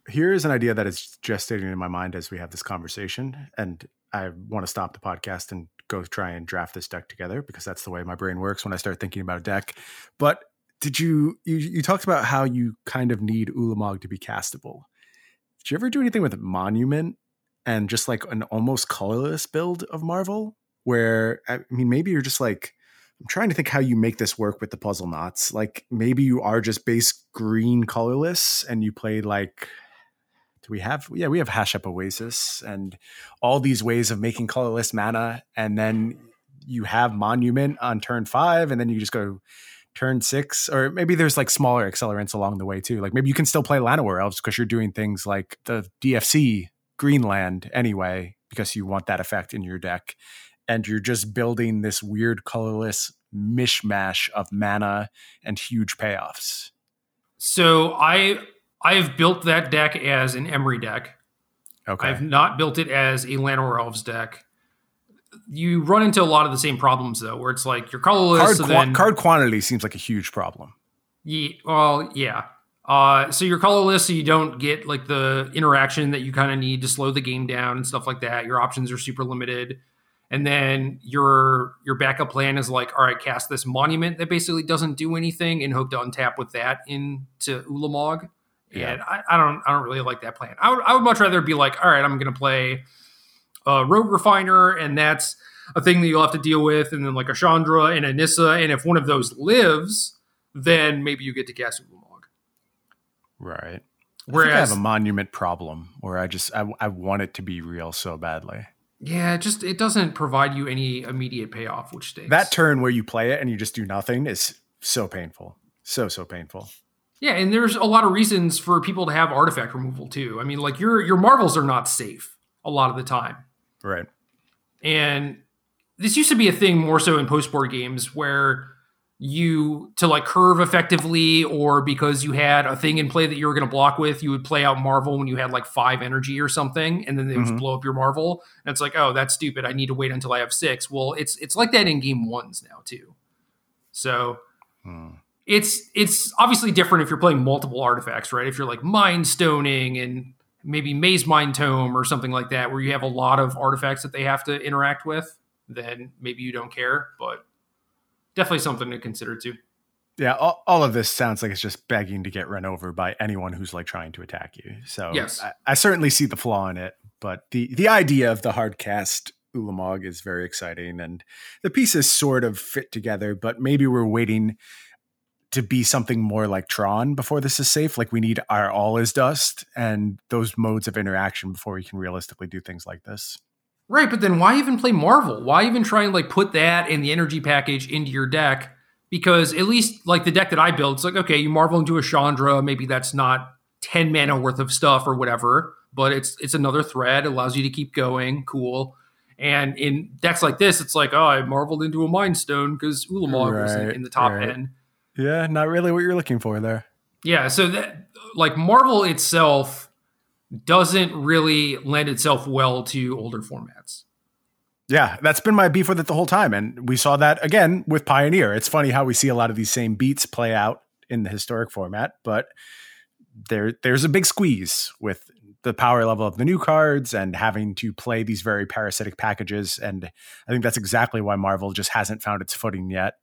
here is an idea that is gestating in my mind as we have this conversation, and I want to stop the podcast and go try and draft this deck together because that's the way my brain works when I start thinking about a deck. But did you you, you talked about how you kind of need Ulamog to be castable? Did you ever do anything with Monument and just like an almost colorless build of Marvel? Where I mean, maybe you're just like, I'm trying to think how you make this work with the puzzle knots. Like maybe you are just base green colorless and you play like do we have yeah, we have Hashep Oasis and all these ways of making colorless mana, and then you have monument on turn five, and then you just go turn six, or maybe there's like smaller accelerants along the way too. Like maybe you can still play Llanowar Elves because you're doing things like the DFC Greenland anyway, because you want that effect in your deck. And you're just building this weird colorless mishmash of mana and huge payoffs. So I I have built that deck as an Emry deck. Okay. I've not built it as a Llanowar Elves deck you run into a lot of the same problems though, where it's like your colorless. Card, so then, card quantity seems like a huge problem. Yeah, well, yeah. Uh, so you're colorless, so you don't get like the interaction that you kind of need to slow the game down and stuff like that. Your options are super limited, and then your your backup plan is like, all right, cast this monument that basically doesn't do anything, and hope to untap with that into Ulamog. Yeah. And I, I don't I don't really like that plan. I would I would much rather be like, all right, I'm gonna play a rogue refiner, and that's a thing that you'll have to deal with, and then like a Chandra and a Nissa, and if one of those lives, then maybe you get to cast Ulamog. Right. Whereas I, I have a monument problem where I just I, I want it to be real so badly. Yeah, it just it doesn't provide you any immediate payoff, which stinks. That turn where you play it and you just do nothing is so painful. So so painful. Yeah, and there's a lot of reasons for people to have artifact removal too. I mean, like your your marvels are not safe a lot of the time. Right. And this used to be a thing more so in post board games where you to like curve effectively or because you had a thing in play that you were going to block with you would play out marvel when you had like five energy or something and then they would Mhm. blow up your marvel and it's like oh that's stupid i need to wait until i have six well it's it's like that in game ones now too so Hmm. it's it's obviously different if you're playing multiple artifacts right if you're like mind stoning and maybe maze mind tome or something like that where you have a lot of artifacts that they have to interact with then maybe you don't care but definitely something to consider too Yeah, all, all of this sounds like it's just begging to get run over by anyone who's like trying to attack you. So Yes. I, I certainly see the flaw in it, but the the idea of the hard cast Ulamog is very exciting, and the pieces sort of fit together. But maybe we're waiting to be something more like Tron before this is safe. Like we need our all is dust and those modes of interaction before we can realistically do things like this. Right, but then why even play Marvel? Why even try and like put that in the energy package into your deck? Because at least like the deck that I built, it's like okay, you Marvel into a Chandra, maybe that's not ten mana worth of stuff or whatever, but it's it's another thread, it allows you to keep going, cool. And in decks like this, it's like oh, I marveled into a Mind Stone because Ulamog was in, in the top right. end. Yeah, not really what you're looking for there. Yeah, so that like Marvel itself doesn't really lend itself well to older formats. Yeah, that's been my beef with it the whole time. And we saw that again with Pioneer. It's funny how we see a lot of these same beats play out in the historic format, but there there's a big squeeze with the power level of the new cards and having to play these very parasitic packages. And I think that's exactly why Marvel just hasn't found its footing yet.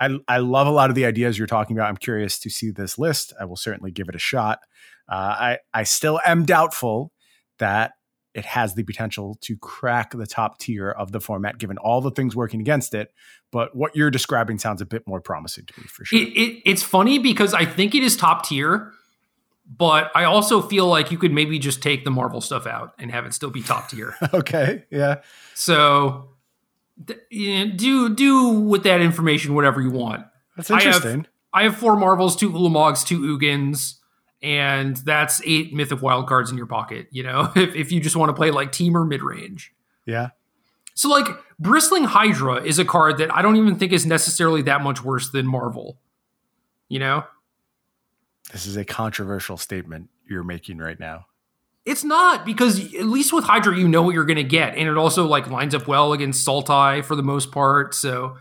I, I love a lot of the ideas you're talking about. I'm curious to see this list. I will certainly give it a shot. Uh, I, I still am doubtful that it has the potential to crack the top tier of the format, given all the things working against it. But what you're describing sounds a bit more promising to me for sure. It, it, it's funny because I think it is top tier, but I also feel like you could maybe just take the Marvel stuff out and have it still be top tier. [LAUGHS] okay, yeah, so th- you know, do do with that information whatever you want. that's I have- interesting. I have four Marvels, two Ulamogs, two Ugins, and that's eight Myth Mythic wildcards in your pocket. You know, [LAUGHS] if, if you just want to play like Temur mid range. yeah, So like Bristling Hydra is a card that I don't even think is necessarily that much worse than Marvel. You know? this is a controversial statement you're making right now. It's not because at least with Hydra you know what you're going to get and it also like lines up well against Sultai for the most part. So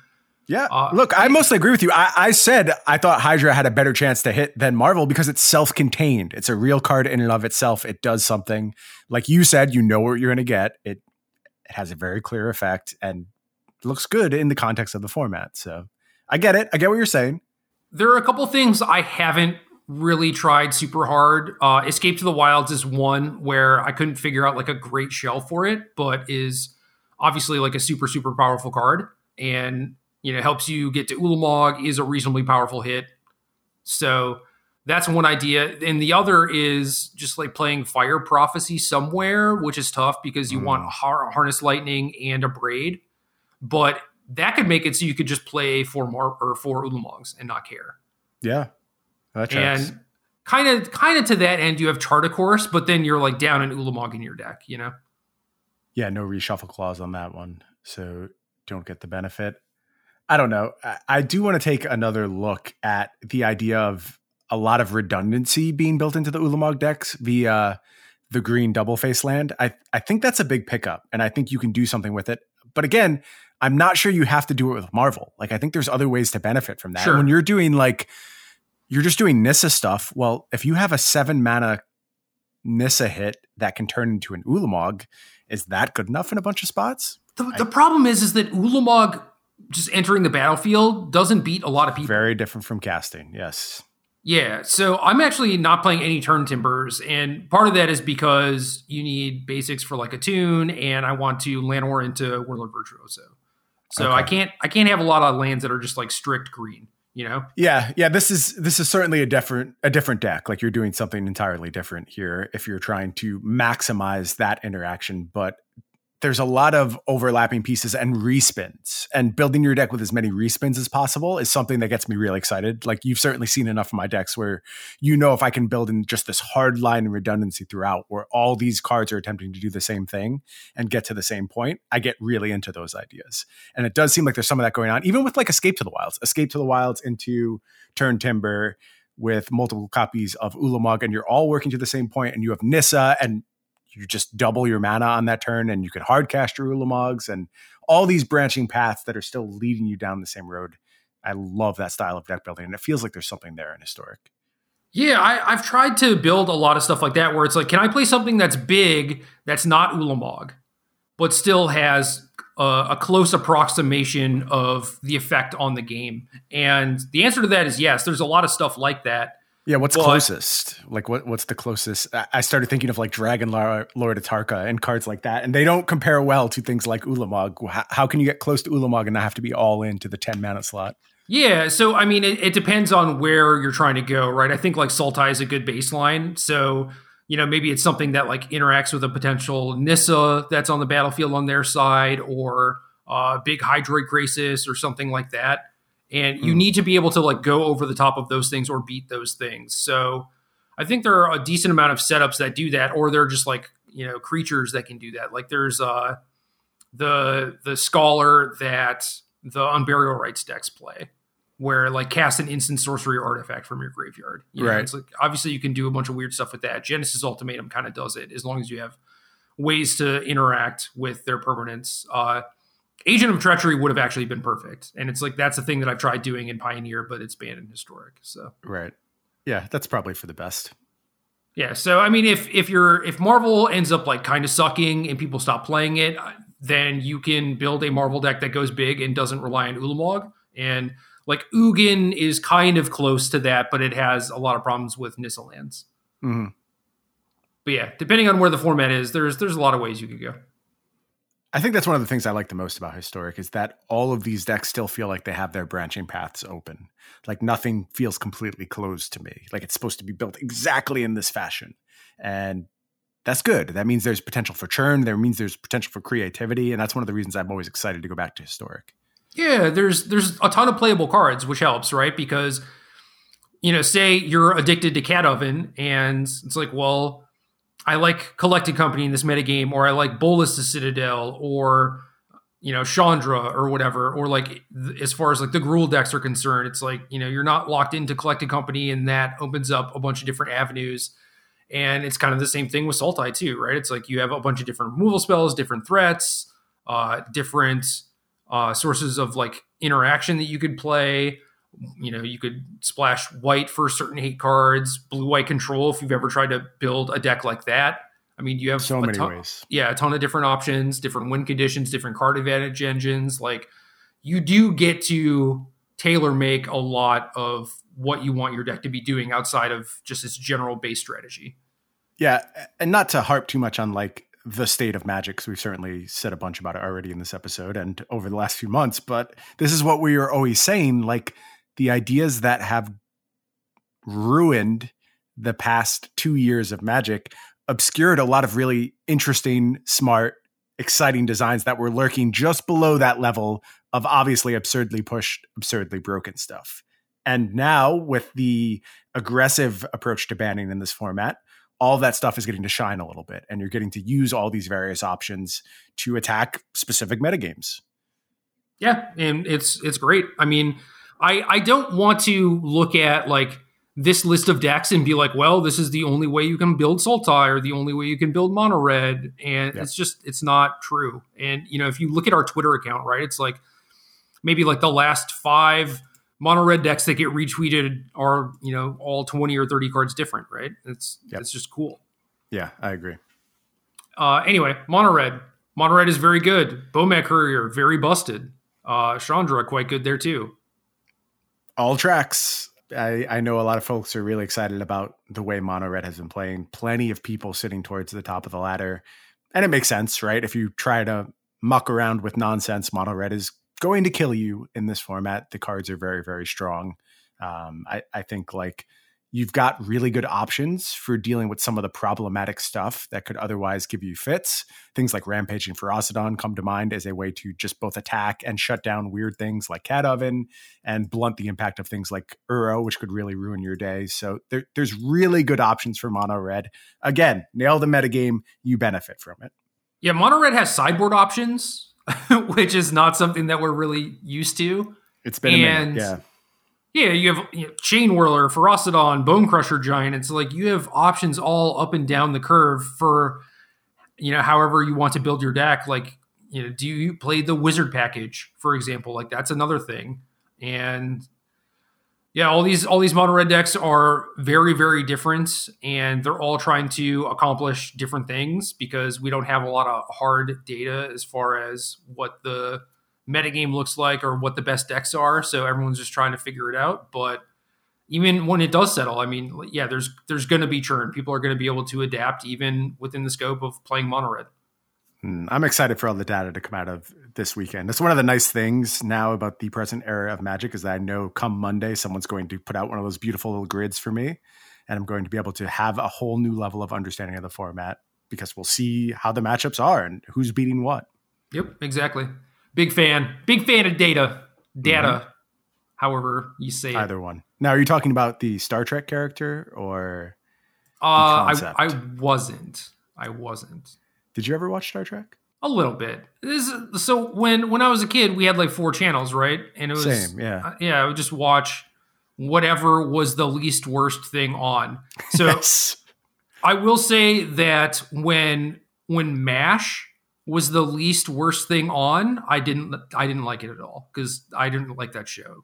Yeah, Uh, look, I mostly agree with you. I, I said I thought Hydra had a better chance to hit than Marvel because it's self-contained. It's a real card in and of itself. It does something like you said. You know what you're going to get. It it has a very clear effect and looks good in the context of the format. So I get it. I get what you're saying. there are a couple things I haven't really tried super hard. Uh, Escape to the Wilds is one where I couldn't figure out like a great shell for it, but is obviously like a super super powerful card and you know helps you get to Ulamog is a reasonably powerful hit. So that's one idea. And the other is just like playing Fire Prophecy somewhere, which is tough because you Mm. want a har- Harness Lightning and a Braid. But that could make it so you could just play four more or four Ulamogs and not care. Yeah, that tracks. And kind of kind of to that end, you have Chart a Course, but then you're like down an Ulamog in your deck, you know? yeah, no reshuffle clause on that one, so don't get the benefit. I don't know. I, I do want to take another look at the idea of a lot of redundancy being built into the Ulamog decks via the green double face land. I I think that's a big pickup, and I think you can do something with it. But again, I'm not sure you have to do it with Marvel. Like I think there's other ways to benefit from that. Sure. When you're doing like you're just doing Nissa stuff. Well, if you have a seven mana Nissa hit that can turn into an Ulamog, is that good enough in a bunch of spots? The, the problem is is that Ulamog just entering the battlefield doesn't beat a lot of people. Very different from casting. Yes. Yeah, so I'm actually not playing any Turntimbers, and part of that is because you need basics for like Attune, and I want to Llanowar into Whirler Virtuoso. So Okay. I can't I can't have a lot of lands that are just like strict green, you know? Yeah, yeah. This is this is certainly a different a different deck. Like you're doing something entirely different here if you're trying to maximize that interaction. But there's a lot of overlapping pieces and respins and building your deck with as many respins as possible is something that gets me really excited. Like you've certainly seen enough of my decks where you know if i can build in just this hard line and redundancy throughout where all these cards are attempting to do the same thing and get to the same point i get really into those ideas. And it does seem like there's some of that going on even with like escape to the wilds. Escape to the wilds into Turntimber with multiple copies of Ulamog and you're all working to the same point and you have Nissa and you just double your mana on that turn and you can hard cast your Ulamogs and all these branching paths that are still leading you down the same road. I love that style of deck building and it feels like there's something there in historic. Yeah, I, have tried to build a lot of stuff like that where it's like, can I play something that's big that's not Ulamog, but still has a, a close approximation of the effect on the game? And the answer to that is yes. There's a lot of stuff like that. Yeah, what's well, closest? Like what what's the closest? I started thinking of like Dragon Lord Atarka and cards like that, and they don't compare well to things like Ulamog. How, how can you get close to Ulamog and not have to be all into the 10 mana slot? Yeah, so I mean, it, it, depends on where you're trying to go, right? I think like Sultai is a good baseline. So, you know, maybe it's something that like interacts with a potential Nissa that's on the battlefield on their side, or uh, big Hydroid Krasis or something like that and you mm. need to be able to like go over the top of those things or beat those things. So i think there are a decent amount of setups that do that or they're just like you know creatures that can do that. Like there's uh the the scholar that the unburial rites decks play where like cast an instant sorcery artifact from your graveyard. You know, right. it's like obviously you can do a bunch of weird stuff with that. Genesis ultimatum kind of does it as long as you have ways to interact with their permanents uh Agent of Treachery would have actually been perfect. And it's like that's the thing that I've tried doing in Pioneer, but it's banned in Historic. So Right. Yeah, that's probably for the best. Yeah. So I mean if if you're if Marvel ends up like kind of sucking and people stop playing it, then you can build a Marvel deck that goes big and doesn't rely on Ulamog. And like Ugin is kind of close to that, but it has a lot of problems with Nissa lands. Mm-hmm. But yeah, depending on where the format is, there's there's a lot of ways you could go. I think that's one of the things I like the most about Historic is that all of these decks still feel like they have their branching paths open. Like nothing feels completely closed to me. Like it's supposed to be built exactly in this fashion. And that's good. That means there's potential for churn. There means there's potential for creativity. And that's one of the reasons I'm always excited to go back to Historic. Yeah, there's there's a ton of playable cards, which helps, right? Because you know, say you're addicted to Cat Oven, and it's like, well, I like Collected Company in this metagame, or I like Bolas the Citadel, or you know Chandra or whatever, or like as far as like the Gruul decks are concerned, it's like you know you're not locked into Collected Company, and that opens up a bunch of different avenues. And it's kind of the same thing with Sultai too, right? It's like you have a bunch of different removal spells, different threats, uh, different uh, sources of like interaction that you could play you know, you could splash white for certain hate cards, blue white control if you've ever tried to build a deck like that. I mean, you have so many ton, ways. Yeah, a ton of different options, different win conditions, different card advantage engines. Like you do get to tailor make a lot of what you want your deck to be doing outside of just its general base strategy. Yeah, and not to harp too much on like the state of magic because we've certainly said a bunch about it already in this episode and over the last few months but this is what we are always saying like the ideas that have ruined the past two years of magic obscured a lot of really interesting, smart, exciting designs that were lurking just below that level of obviously absurdly pushed, absurdly broken stuff. And now, with the aggressive approach to banning in this format, all that stuff is getting to shine a little bit, and you're getting to use all these various options to attack specific metagames. Yeah, and it's it's great. I mean, I I don't want to look at like this list of decks and be like, well, this is the only way you can build Sultai or the only way you can build Mono Red, and yeah. it's just it's not true. And you know, if you look at our Twitter account, right, it's like maybe like the last five mono red decks that get retweeted are you know all 20 or 30 cards different right? It's yep. it's just cool. Yeah i agree. Uh anyway mono red. Mono red is very good. Bomat courier very busted. Uh chandra quite good there too all tracks. I, I know a lot of folks are really excited about the way Mono Red has been playing. Plenty of people sitting towards the top of the ladder. And it makes sense, right? If you try to muck around with nonsense, Mono Red is going to kill you in this format. The cards are very, very strong. Um, I, I think like You've got really good options for dealing with some of the problematic stuff that could otherwise give you fits. Things like Rampaging Ferocidon come to mind as a way to just both attack and shut down weird things like Cat Oven and blunt the impact of things like Uro, which could really ruin your day. So there, there's really good options for Mono Red. Again, nail the metagame, you benefit from it. Yeah, Mono Red has sideboard options, [LAUGHS] which is not something that we're really used to. It's been and, a minute, yeah yeah, you have you know, Chain Whirler, Ferocidon, Bone Crusher Giant. It's like you have options all up and down the curve for you know however you want to build your deck. Like you know, do you play the Wizard package, for example? Like that's another thing. And yeah, all these all these mono red decks are very very different, and they're all trying to accomplish different things because we don't have a lot of hard data as far as what the metagame looks like or what the best decks are. So everyone's just trying to figure it out. But even when it does settle, I mean, yeah, there's there's going to be churn. People are going to be able to adapt even within the scope of playing mono red. Hmm, I'm excited for all the data to come out of this weekend. That's one of the nice things now about the present era of Magic is that I know come Monday someone's going to put out one of those beautiful little grids for me, and I'm going to be able to have a whole new level of understanding of the format because we'll see how the matchups are and who's beating what. Yep, exactly. Big fan. Big fan of data. Data. Mm-hmm. However you say Either it. one. Now, are you talking about the Star Trek character or? Uh, I, I wasn't. I wasn't. Did you ever watch Star Trek? A little bit. This is, so when when I was a kid, we had like four channels, right? And it was same, yeah, uh, yeah. I would just watch whatever was the least worst thing on. So [LAUGHS] yes. I will say that when when Mash was the least worst thing on. I didn't I didn't like it at all because I didn't like that show.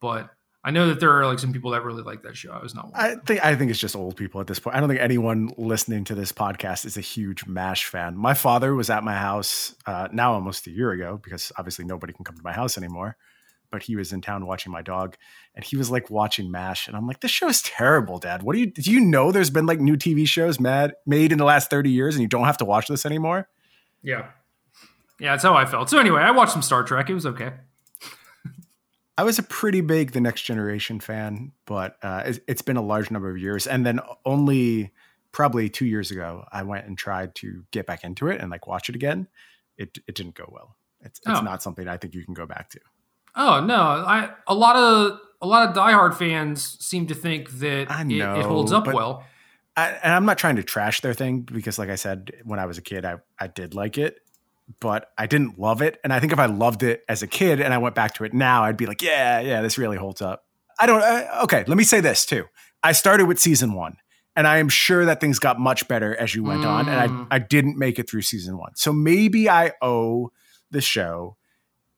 But I know that there are like some people that really like that show. I was not. I think I think it's just old people at this point. I don't think anyone listening to this podcast is a huge Mash fan. My father was at my house uh, now almost a year ago because obviously nobody can come to my house anymore. But he was in town watching my dog, and he was like watching Mash, and I'm like, "This show is terrible, Dad. What do you do? You know, there's been like new TV shows mad made in the last 30 years, and you don't have to watch this anymore." Yeah. Yeah, that's how I felt. So anyway, I watched some Star Trek. It was okay. [LAUGHS] I was a pretty big The Next Generation fan, but uh, it's, it's been a large number of years. And then only probably two years ago, I went and tried to get back into it and like watch it again. It it didn't go well. It's it's oh. not something I think you can go back to. Oh no, I a lot of a lot of diehard fans seem to think that know, it, it holds up well. I, and I'm not trying to trash their thing because, like I said, when I was a kid, I, I did like it, but I didn't love it. And I think if I loved it as a kid and I went back to it now, I'd be like, yeah, yeah, this really holds up. I don't, uh, okay, let me say this too. I started with season one and I am sure that things got much better as you went mm. on. And I, mm. I didn't make it through season one. So maybe I owe the show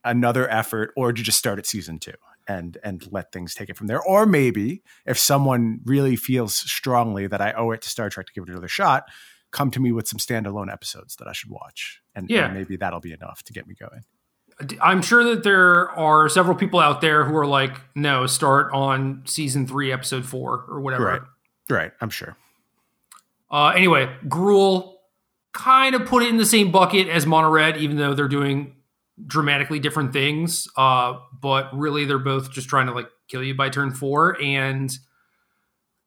another effort or to just start at season two and and let things take it from there. Or maybe if someone really feels strongly that I owe it to Star Trek to give it another shot, come to me with some standalone episodes that I should watch, and, yeah. and maybe that'll be enough to get me going. I'm sure that there are several people out there who are like, no, start on season three, episode four, or whatever. Right, right. I'm sure. Uh, anyway, Gruul kind of put it in the same bucket as Mono Red, even though they're doing dramatically different things. Uh, but really, they're both just trying to like kill you by turn four. And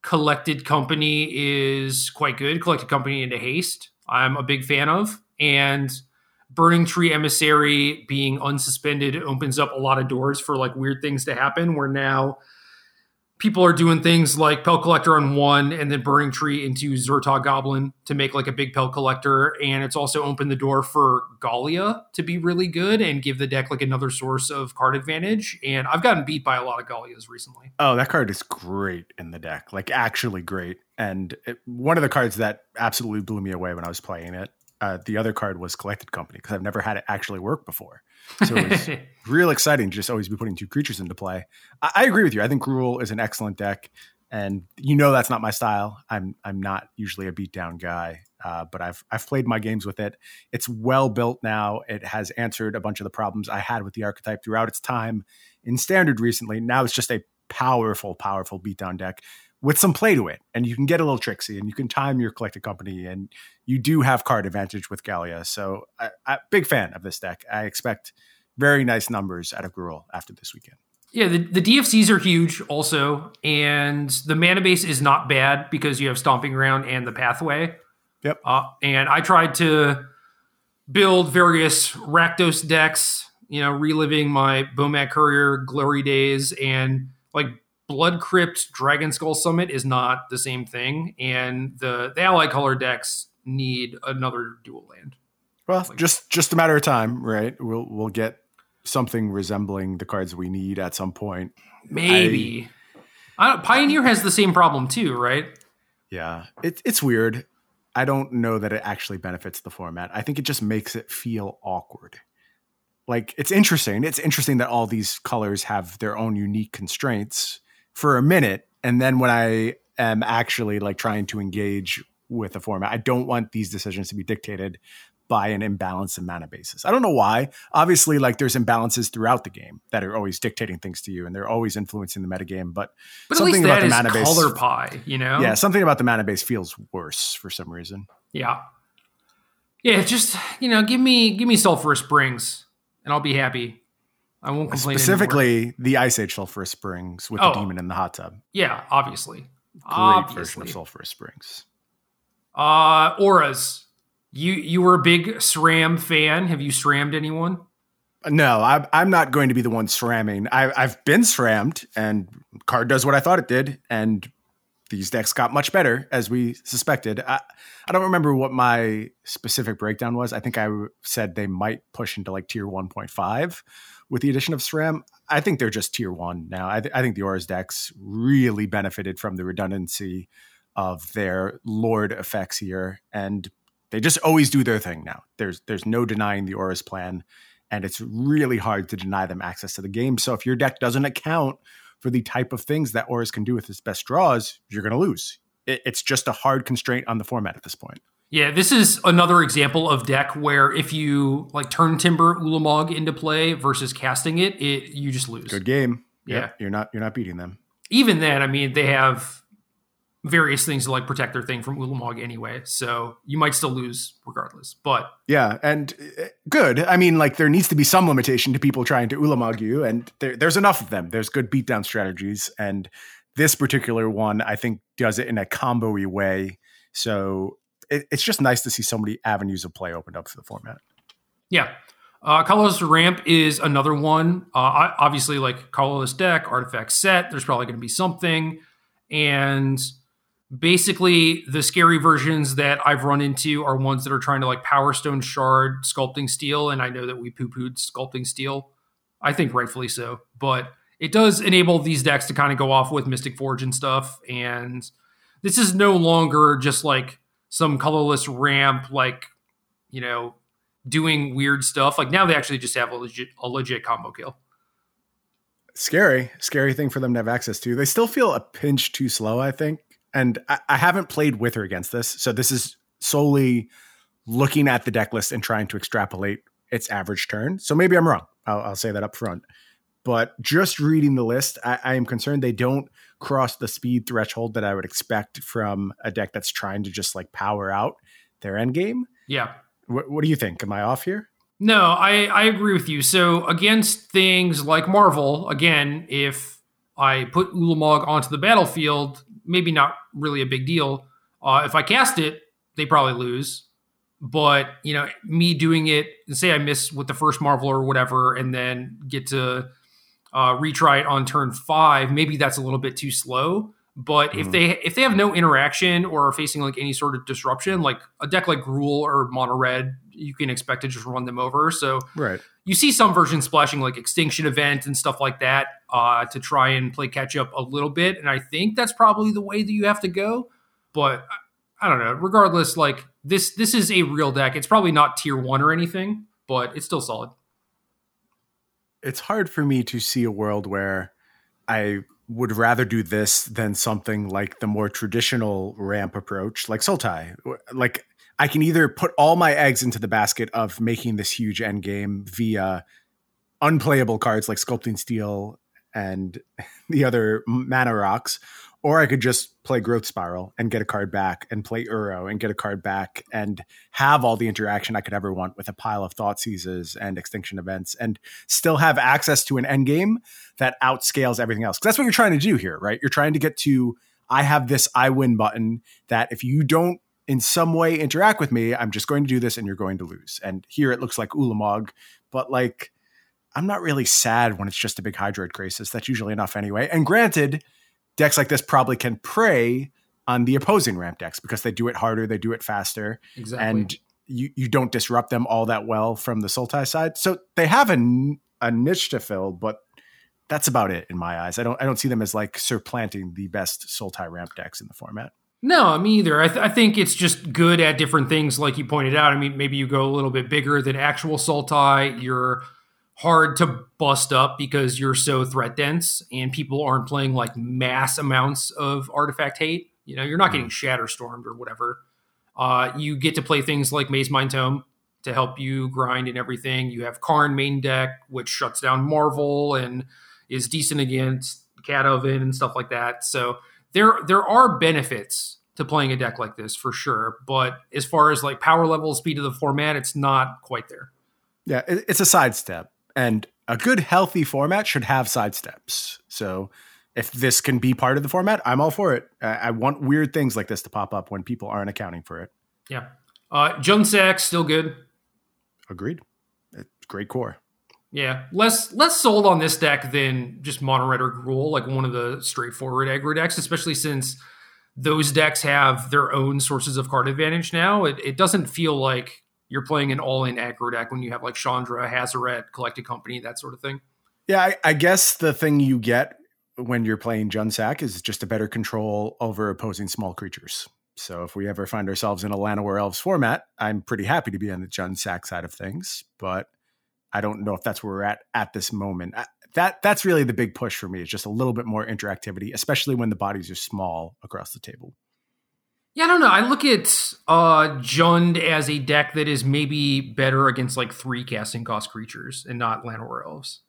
Collected Company is quite good. Collected Company into Haste, I'm a big fan of. And Burning Tree Emissary being unsuspended opens up a lot of doors for like weird things to happen where now people are doing things like Pelt Collector on one and then Burning Tree into Zhur-Taa Goblin to make like a big Pelt Collector. And it's also opened the door for Gallia to be really good and give the deck like another source of card advantage. And I've gotten beat by a lot of Gallias recently. Oh, that card is great in the deck, like actually great. And it, one of the cards that absolutely blew me away when I was playing it. Uh, the other card was Collected Company because I've never had it actually work before. So it was [LAUGHS] real exciting to just always be putting two creatures into play. I, I agree with you. I think Gruul is an excellent deck, and you know that's not my style. I'm I'm not usually a beatdown guy, uh, but I've I've played my games with it. It's well built now. It has answered a bunch of the problems I had with the archetype throughout its time in standard recently. Now it's just a powerful, powerful beatdown deck with some play to it, and you can get a little tricksy, and you can time your collected company, and you do have card advantage with Gallia. So, I, I, big fan of this deck. I expect very nice numbers out of Gruul after this weekend. Yeah, the, the DFCs are huge also, and the mana base is not bad because you have Stomping Ground and the Pathway. Yep. Uh, and I tried to build various Rakdos decks, you know, reliving my Bomat Courier glory days, and like Blood Crypt Dragon Skull Summit is not the same thing, and the the ally color decks need another dual land. Well, just just a matter of time, right? We'll we'll get something resembling the cards we need at some point. Maybe. I, I Pioneer has the same problem too, right? Yeah, it, it's weird. I don't know that it actually benefits the format. I think it just makes it feel awkward. Like it's interesting. It's interesting that all these colors have their own unique constraints for a minute, and then when I am actually like trying to engage with a format, I don't want these decisions to be dictated by an imbalance in mana basis. I don't know why. Obviously, like there's imbalances throughout the game that are always dictating things to you, and they're always influencing the metagame. But, but something about the mana base, color pie, you know? Yeah, something about the mana base feels worse for some reason. Yeah, yeah. Just you know, give me give me Sulphurous Springs, and I'll be happy. I won't complain. Specifically, anymore. the Ice Age Sulphurous Springs with oh, the demon in the hot tub. Yeah, obviously. Great obviously. version of Sulphurous Springs. Uh, auras you you were a big SRAM fan. Have you SRAMmed anyone? No, I'm I'm not going to be the one SRAMming. I, I've been SRAMmed, and card does what I thought it did, and these decks got much better as we suspected. I, I don't remember what my specific breakdown was. I think I said they might push into like tier 1.5 with the addition of SRAM. I think they're just tier one now. I, th- I think the Auras decks really benefited from the redundancy of their Lord effects here. And they just always do their thing now. There's there's no denying the Auras plan, and it's really hard to deny them access to the game. So if your deck doesn't account for the type of things that Auras can do with its best draws, you're going to lose. It, it's just a hard constraint on the format at this point. Yeah, this is another example of deck where if you like Turntimber Ulamog into play versus casting it, it you just lose. Good game. Yeah, yep, you're not you're not beating them. Even then, I mean, they have various things to like protect their thing from Ulamog anyway. So you might still lose regardless. But yeah, and uh, good. I mean, like there needs to be some limitation to people trying to Ulamog you, and there, there's enough of them. There's good beatdown strategies, and this particular one I think does it in a combo-y way. So it, it's just nice to see so many avenues of play opened up for the format. Yeah. Uh, colorless ramp is another one. Uh, obviously, like colorless deck, artifact set. There's probably going to be something, and basically the scary versions that I've run into are ones that are trying to like Power Stone Shard sculpting steel, and I know that we poo pooed sculpting steel. I think rightfully so, but it does enable these decks to kind of go off with Mystic Forge and stuff. And this is no longer just like some colorless ramp, like you know, doing weird stuff. Like now they actually just have a legit a legit combo kill. Scary, scary thing for them to have access to. They still feel a pinch too slow, I think and I, I haven't played with her against this, so this is solely looking at the deck list and trying to extrapolate its average turn. So maybe I'm wrong. I'll, I'll say that up front. But just reading the list, I, I, am concerned they don't cross the speed threshold that I would expect from a deck that's trying to just like power out their end game. Yeah. What, what do you think? Am I off here? No, I, I agree with you. So against things like Marvel, again, if I put Ulamog onto the battlefield, maybe not really a big deal. Uh, if I cast it, they probably lose. But you know, me doing it, say I miss with the first Marvel or whatever, and then get to uh, retry it on turn five, maybe that's a little bit too slow. But mm-hmm. if they if they have no interaction or are facing like any sort of disruption, like a deck like Gruul or Mono Red, you can expect to just run them over. So right. you see some versions splashing like Extinction Event and stuff like that uh, to try and play catch up a little bit. And I think that's probably the way that you have to go. But I don't know. Regardless, like this this is a real deck. It's probably not tier one or anything, but it's still solid. It's hard for me to see a world where I would rather do this than something like the more traditional ramp approach, like Sultai. Like I can either put all my eggs into the basket of making this huge end game via unplayable cards like Sculpting Steel and [LAUGHS] the other mana rocks, or I could just play Growth Spiral and get a card back, and play Uro and get a card back, and have all the interaction I could ever want with a pile of Thoughtseizes and Extinction events, and still have access to an end game that outscales everything else. Because that's what you're trying to do here, right? You're trying to get to I have this I win button that if you don't in some way interact with me, I'm just going to do this and you're going to lose. And here it looks like Ulamog, but like I'm not really sad when it's just a big Hydroid Krasis. That's usually enough anyway. And granted, decks like this probably can prey on the opposing ramp decks because they do it harder, they do it faster, Exactly. and you you don't disrupt them all that well from the Sultai side. So they have a, a niche to fill, but that's about it in my eyes. I don't I don't see them as like supplanting the best Sultai ramp decks in the format. No, me either. I, th- I think it's just good at different things, like you pointed out. I mean, maybe you go a little bit bigger than actual Sultai. You're hard to bust up because you're so threat dense, and people aren't playing like mass amounts of artifact hate. You know, you're not getting Shatterstormed or whatever. Uh, you get to play things like Maze Mind Tome to help you grind and everything. You have Karn main deck, which shuts down Marvel and is decent against Cat Oven and stuff like that. So there there are benefits to playing a deck like this for sure. But as far as like power level, speed of the format, it's not quite there. Yeah, it's a sidestep, and a good healthy format should have sidesteps. So if this can be part of the format, I'm all for it. I, I want weird things like this to pop up when people aren't accounting for it. Yeah. Uh still good. Agreed. Great core. Yeah, less less sold on this deck than just Mono Red or Gruul, like one of the straightforward aggro decks, especially since those decks have their own sources of card advantage now. It, it doesn't feel like you're playing an all in aggro deck when you have like Chandra, Hazaret, Collected Company, that sort of thing. Yeah, I, I guess the thing you get when you're playing Jund Sac is just a better control over opposing small creatures. So if we ever find ourselves in a Llanowar Elves format, I'm pretty happy to be on the Jund Sac side of things, but I don't know if that's where we're at at this moment. I, that that's really the big push for me. Is just a little bit more interactivity, especially when the bodies are small across the table. Yeah, I don't know. I look at uh Jund as a deck that is maybe better against like three casting cost creatures and not Llanowar Elves.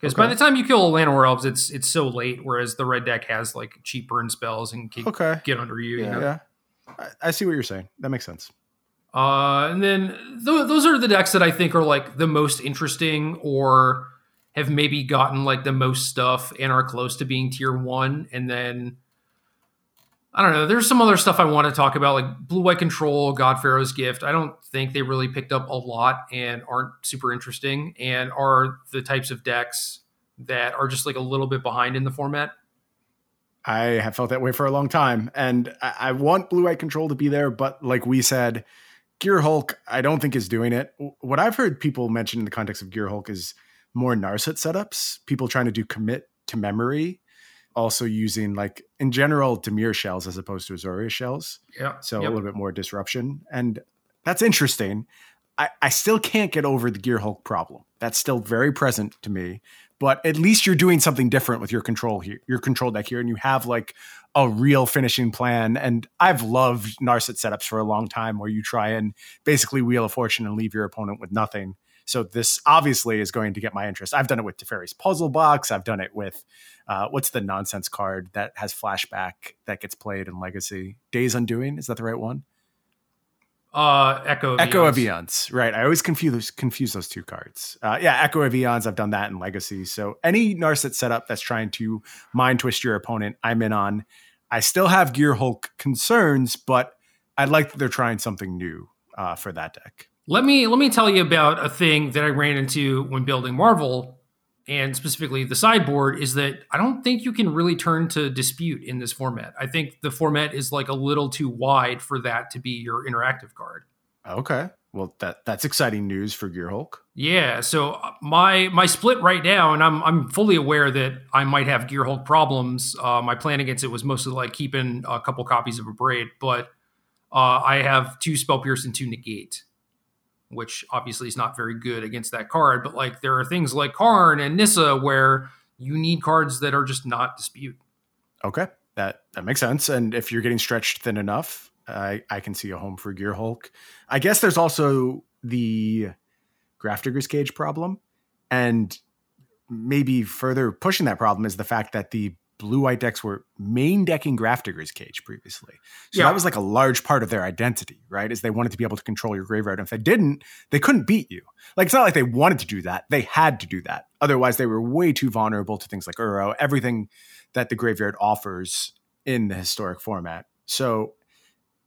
Because by the time you kill Llanowar Elves, it's it's so late. Whereas the red deck has like cheap burn spells and can Okay. get under you. you Yeah, know? yeah. I, I see what you're saying. That makes sense. Uh, and then th- those are the decks that I think are like the most interesting or have maybe gotten like the most stuff and are close to being tier one. And then I don't know. There's some other stuff I want to talk about, like Blue White Control, God Pharaoh's Gift. I don't think they really picked up a lot and aren't super interesting and are the types of decks that are just like a little bit behind in the format. I have felt that way for a long time, and I, I want Blue White Control to be there, but like we said, Gear Hulk, I don't think is doing it. What I've heard people mention in the context of Gear Hulk is more Narset setups, people trying to do commit to memory, also using like in general Dimir shells as opposed to Azorius shells, Yeah. so Yep. a little bit more disruption, and that's interesting. I, I still can't get over the Gear Hulk problem. That's still very present to me. But at least you're doing something different with your control here, your control deck here, and you have like a real finishing plan. And I've loved Narset setups for a long time where you try and basically wheel of fortune and leave your opponent with nothing. So this obviously is going to get my interest. I've done it with Teferi's puzzle box. I've done it with uh, what's the nonsense card that has flashback that gets played in Legacy? Days Undoing is that the right one? Uh, Echo. of Echo. Eons, right? I always confuse confuse those two cards. Uh, yeah, Echo of Eons. I've done that in Legacy. So any Narset setup that's trying to mind twist your opponent, I'm in on. I still have Gear Hulk concerns, but I like that they're trying something new uh, for that deck. Let me let me tell you about a thing that I ran into when building Marvel, and specifically the sideboard, is that I don't think you can really turn to dispute in this format. I think the format is like a little too wide for that to be your interactive card. Okay, well that that's exciting news for Gear Hulk. Yeah, so uh, my my split right now, and I'm I'm fully aware that I might have Gear Hulk problems. Uh, my plan against it was mostly like keeping a couple copies of Abrade, but uh, I have two spell pierce and two negate, which obviously is not very good against that card. But like there are things like Karn and Nissa where you need cards that are just not dispute. Okay, that that makes sense. And if you're getting stretched thin enough, I I can see a home for Gear Hulk. I guess there's also the Grafdigger's Cage problem, and maybe further pushing that problem is the fact that the blue white decks were main decking Grafdigger's Cage previously. So Yeah. that was like a large part of their identity, right? Is they wanted to be able to control your graveyard. And if they didn't, they couldn't beat you. Like it's not like they wanted to do that. They had to do that. Otherwise, they were way too vulnerable to things like Uro, everything that the graveyard offers in the historic format. So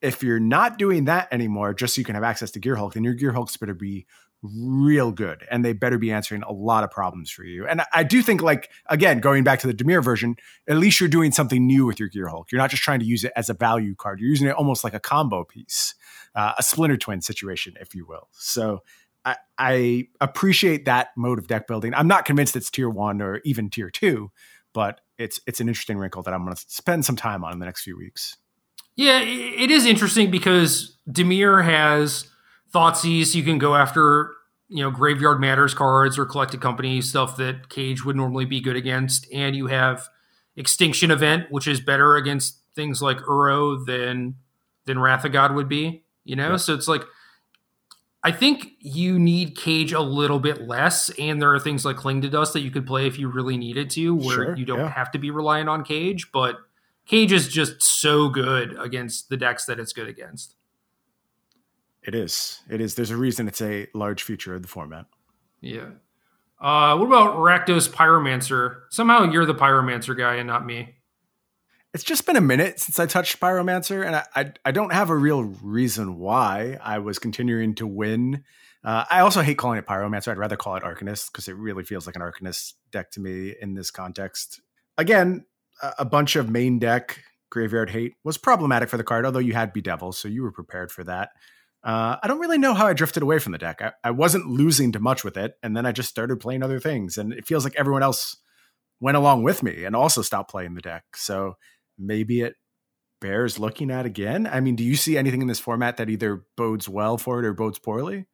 if you're not doing that anymore, just so you can have access to Gearhulk, then your Gearhulks better be real good and they better be answering a lot of problems for you. And I do think, like, again, going back to the Dimir version, at least you're doing something new with your Gear Hulk. You're not just trying to use it as a value card, you're using it almost like a combo piece, uh, a Splinter Twin situation, if you will. So I, I appreciate that mode of deck building. I'm not convinced it's tier one or even tier two, but it's it's an interesting wrinkle that I'm going to spend some time on in the next few weeks. Yeah, it is interesting because Dimir has Thoughtseize. You can go after, you know, Graveyard Matters cards or Collected Company stuff that Cage would normally be good against. And you have Extinction Event, which is better against things like Uro than than Wrath of God would be. You know? Yeah. So it's like I think you need Cage a little bit less, and there are things like Cling to Dust that you could play if you really needed to, where Sure, you don't yeah. have to be reliant on Cage, but Cage is just so good against the decks that it's good against. It is. It is. There's a reason it's a large feature of the format. Yeah. Uh, what about Rakdos Pyromancer? Somehow you're the Pyromancer guy and not me. It's just been a minute since I touched Pyromancer, and I, I, I don't have a real reason why I was continuing to win. Uh, I also hate calling it Pyromancer. I'd rather call it Arcanist because it really feels like an Arcanist deck to me in this context. Again, a, a bunch of main deck graveyard hate was problematic for the card, although you had Bedevil, so you were prepared for that. Uh, I don't really know how I drifted away from the deck. I, I wasn't losing to much with it, and then I just started playing other things, and it feels like everyone else went along with me and also stopped playing the deck. So maybe it bears looking at again. I mean, do you see anything in this format that either bodes well for it or bodes poorly?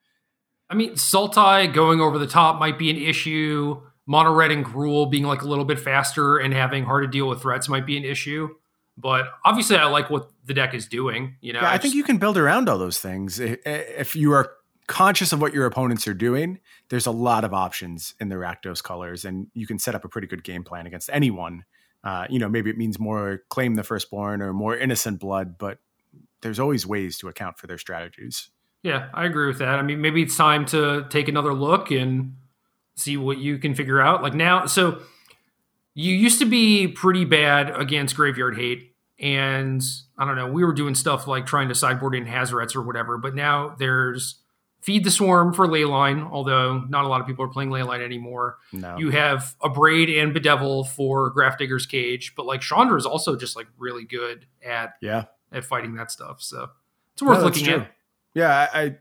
I mean, Sultai going over the top might be an issue. Mono Red and Gruul being like a little bit faster and having hard to deal with threats might be an issue. But obviously, I like what the deck is doing. You know, Yeah, I I think you can build around all those things. If you are conscious of what your opponents are doing, there's a lot of options in the Rakdos colors, and you can set up a pretty good game plan against anyone. Uh, you know, maybe it means more claim the firstborn or more innocent blood, but there's always ways to account for their strategies. Yeah, I agree with that. I mean, maybe it's time to take another look and see what you can figure out. Like now, so you used to be pretty bad against graveyard hate, and I don't know, we were doing stuff like trying to sideboard in Hazarets or whatever, but now there's Feed the Swarm for Leyline, although not a lot of people are playing Leyline anymore. No, You have Abrade and Bedevil for Grafdigger's Cage, but like Chandra is also just like really good at yeah, at fighting that stuff. So it's worth No, looking at. Yeah, I-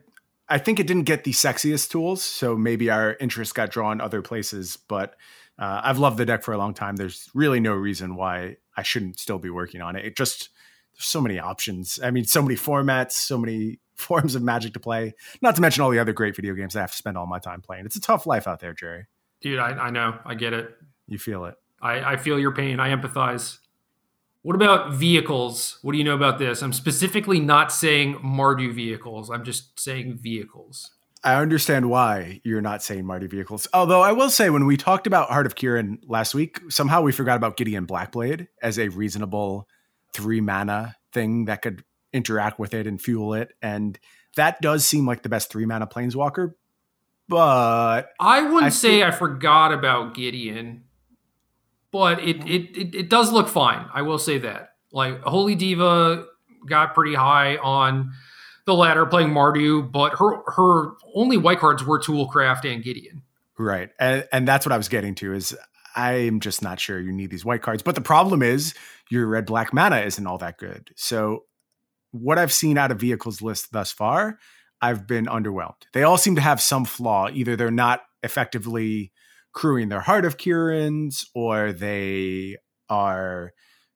I think it didn't get the sexiest tools, so maybe our interest got drawn other places. But uh, I've loved the deck for a long time. There's really no reason why I shouldn't still be working on it. It just there's so many options. I mean, so many formats, so many [LAUGHS] forms of Magic to play. Not to mention all the other great video games I have to spend all my time playing. It's a tough life out there, Jerry. Dude, I, I know. I get it. You feel it. I, I feel your pain. I empathize. What about vehicles? What do you know about this? I'm specifically not saying Mardu vehicles. I'm just saying vehicles. I understand why you're not saying Mardu vehicles. Although I will say, when we talked about Heart of Kiran last week, somehow we forgot about Gideon Blackblade as a reasonable three mana thing that could interact with it and fuel it. And that does seem like the best three mana planeswalker. But I wouldn't I say I forgot about Gideon, but it, it it it does look fine. I will say that. Like Holy Diva got pretty high on the latter playing Mardu, but her her only white cards were Toolcraft and Gideon. Right. And and that's what I was getting to is I'm just not sure you need these white cards. But the problem is your red black mana isn't all that good. So what I've seen out of vehicles list thus far, I've been underwhelmed. They all seem to have some flaw. Either they're not effectively crewing their heart of Kiran's or they are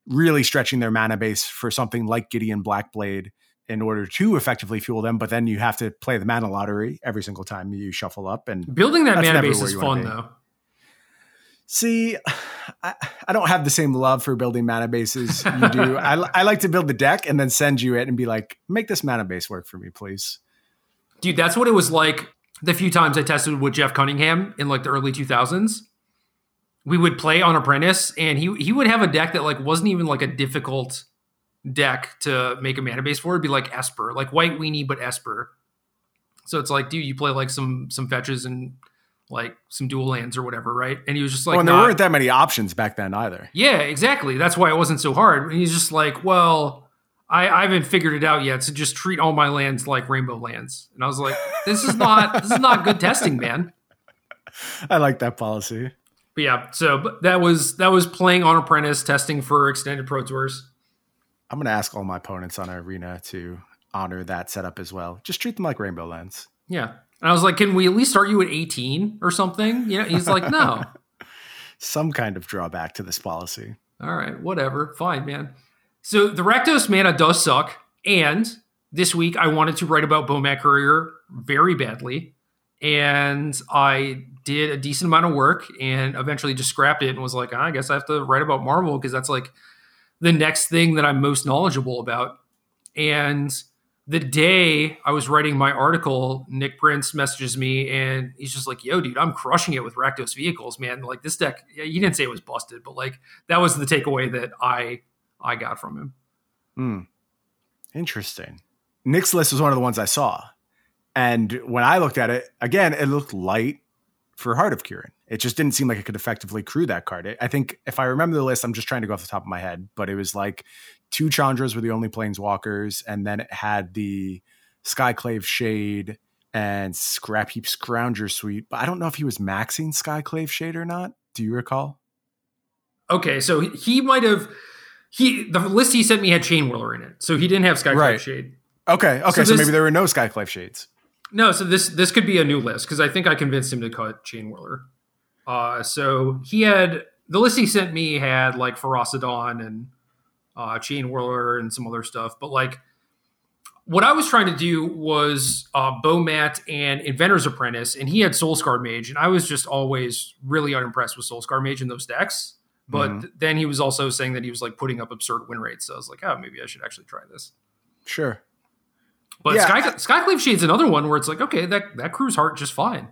really stretching their mana base for something like Gideon Blackblade in order to effectively fuel them, but then you have to play the mana lottery every single time you shuffle up and Building that mana base is fun though. See, I, I don't have the same love for building mana bases you do. [LAUGHS] I, I like to build the deck and then send you it and be like, make this mana base work for me, please. Dude, that's what it was like the few times I tested with Jeff Cunningham in like the early 2000s. we would play on Apprentice, and he he would have a deck that like wasn't even like a difficult deck to make a mana base for. It'd be like Esper, like White Weenie, but Esper. So it's like, dude, you play like some some fetches and like some dual lands or whatever, right? And he was just like, well, and there "Nah." weren't that many options back then either. Yeah, exactly. That's why it wasn't so hard. And he's just like, well, I, I haven't figured it out yet, so just treat all my lands like rainbow lands. And I was like, this is not this is not good testing, man. [LAUGHS] I like that policy. But yeah, so that was that was playing on Apprentice, testing for extended Pro Tours. I'm gonna ask all my opponents on arena to honor that setup as well. Just treat them like rainbow lands. Yeah. And I was like, can we at least start you at 18 or something? You know, he's like, no. [LAUGHS] Some kind of drawback to this policy. All right, whatever. Fine, man. So the Rakdos mana does suck. And this week I wanted to write about Bomat Courier very badly. And I did a decent amount of work and eventually just scrapped it and was like, "Ah, I guess I have to write about Marvel because that's like the next thing that I'm most knowledgeable about. And the day I was writing my article, Nick Prince messages me and he's just like, yo, dude, I'm crushing it with Rakdos vehicles, man. Like this deck, he didn't say it was busted, but like that was the takeaway that I I got from him. Hmm. Interesting. Nick's list was one of the ones I saw. And when I looked at it, again, it looked light for Heart of Kiran. It just didn't seem like it could effectively crew that card. I think if I remember the list, I'm just trying to go off the top of my head, but it was like two Chandras were the only planeswalkers, and then it had the Skyclave Shade and Scrap Heap Scrounger Suite. But I don't know if he was maxing Skyclave Shade or not. Do you recall? Okay, so he might have he the list he sent me had Chain Whirler in it, so he didn't have Skyclave Right. Shade. Okay, okay, So so, this- maybe there were no Skyclave Shades. No, so this this could be a new list because I think I convinced him to cut Chain Whirler. Uh, so he had the list he sent me had like Ferocidon and uh, Chain Whirler and some other stuff, but like what I was trying to do was uh, Bomat and Inventor's Apprentice, and he had Soulscar Mage, and I was just always really unimpressed with Soulscar Mage in those decks. But Mhm. then he was also saying that he was like putting up absurd win rates, so I was like, oh, maybe I should actually try this. Sure. But Yeah, Sky, Skyclave Shade's another one where it's like, okay, that that crew's heart just fine.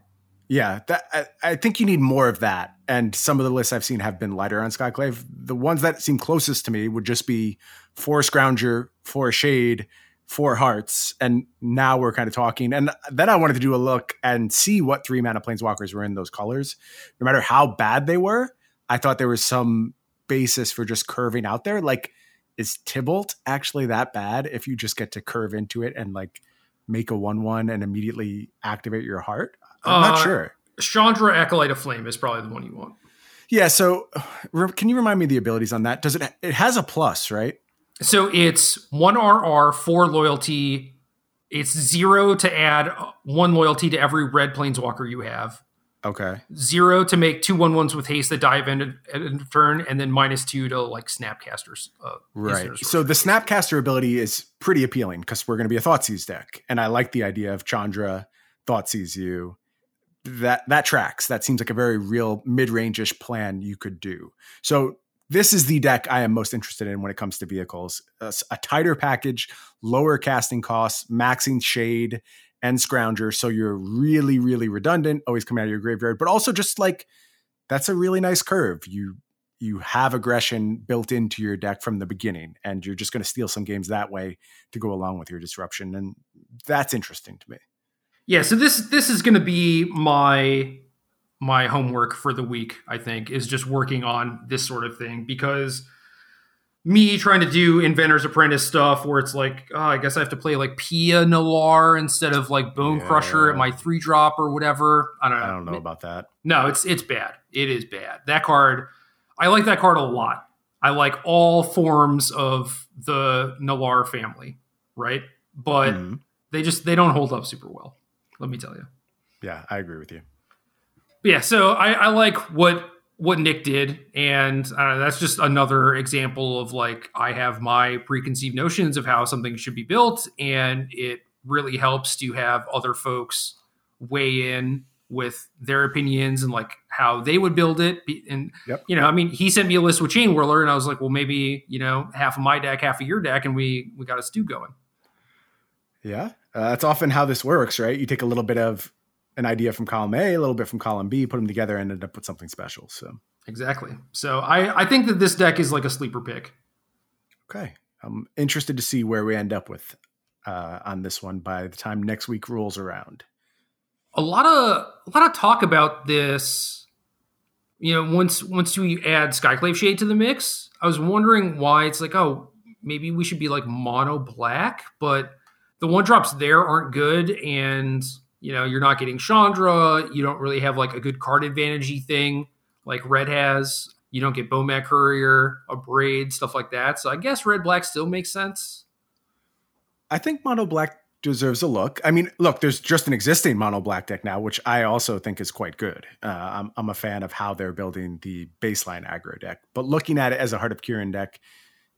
Yeah, that I, I think you need more of that. And some of the lists I've seen have been lighter on Skyclave. The ones that seem closest to me would just be four Scrounger, four Shade, four Hearts, and now we're kind of talking. And then I wanted to do a look and see what three mana planeswalkers were in those colors. No matter how bad they were, I thought there was some basis for just curving out there. Like, is Tibalt actually that bad if you just get to curve into it and like make a one one and immediately activate your heart? I'm not Uh, sure. Chandra Acolyte of Flame is probably the one you want. Yeah. So, re- can you remind me the abilities on that? Does it? It has a plus, right? So it's one RR, four loyalty. It's zero to add one loyalty to every red planeswalker you have. Okay. Zero to make two one ones with haste that dive in and of, at end of turn, and then minus two to like snapcasters. Uh, Right. So the. Snapcaster ability is pretty appealing because we're going to be a Thoughtseize deck, and I like the idea of Chandra Thoughtseize you. That that tracks. That seems like a very real mid range-ish plan you could do. So this is the deck I am most interested in when it comes to vehicles. A tighter package, lower casting costs, maxing shade and scrounger, so you're really really redundant, always coming out of your graveyard, but also just like that's a really nice curve. You you have aggression built into your deck from the beginning, and you're just going to steal some games that way to go along with your disruption, and that's interesting to me. Yeah. So this this is going to be my my homework for the week. I think is just working on this sort of thing because me trying to do Inventor's Apprentice stuff where it's like, oh, I guess I have to play like Pia Nalaar instead of like Bone Crusher at my three drop or whatever. I don't know. I don't know about that. No, it's it's bad. It is bad. That card, I like that card a lot. I like all forms of the Nalaar family, right? But Mhm. they just they don't hold up super well. Let me tell you. Yeah, I agree with you. Yeah, so I, I like what what Nick did, and uh, that's just another example of like I have my preconceived notions of how something should be built, and it really helps to have other folks weigh in with their opinions and like how they would build it. And Yep. you know, I mean, he sent me a list with Chain Whirler, and I was like, well, maybe you know, half of my deck, half of your deck, and we we got a stew going. Yeah, uh, that's often how this works, right? You take a little bit of an idea from column A, a little bit from column B, put them together, and end up with something special. So Exactly. So I, I think that this deck is like a sleeper pick. Okay. I'm interested to see where we end up with uh, on this one by the time next week rolls around. A lot of a lot of talk about this. You know, once once we add Skyclave Shade to the mix, I was wondering why it's like, oh, maybe we should be like mono black, but the one drops there aren't good, and you know, you're not getting Chandra. You don't really have like a good card advantagey thing like red has. You don't get Bomat Courier, Abrade, stuff like that. So I guess red black still makes sense. I think mono black deserves a look. I mean, look, there's just an existing mono black deck now, which I also think is quite good. Uh, I'm, I'm a fan of how they're building the baseline aggro deck, but looking at it as a Heart of Kiran deck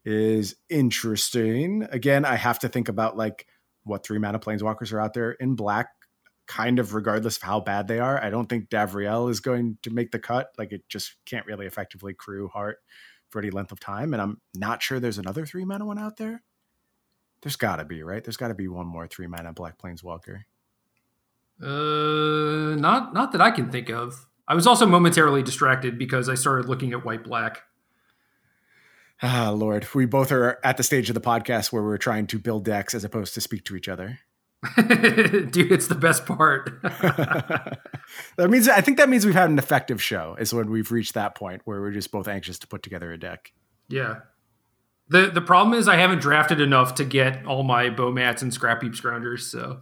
is interesting. Again, I have to think about like what three mana planeswalkers are out there in black kind of regardless of how bad they are. I don't think Davriel is going to make the cut. Like it just can't really effectively crew heart for any length of time. And I'm not sure there's another three mana one out there. There's got to be right. There's got to be one more three mana Black Planeswalker. Uh, not not that I can think of. I was also momentarily distracted because I started looking at white black. Ah, Lord, we both are at the stage of the podcast where we're trying to build decks as opposed to speak to each other. [LAUGHS] Dude, it's the best part. [LAUGHS] [LAUGHS] that means I think that means we've had an effective show. Is when we've reached that point where we're just both anxious to put together a deck. Yeah. the The problem is I haven't drafted enough to get all my Bomats and scrap heap scroungers. So.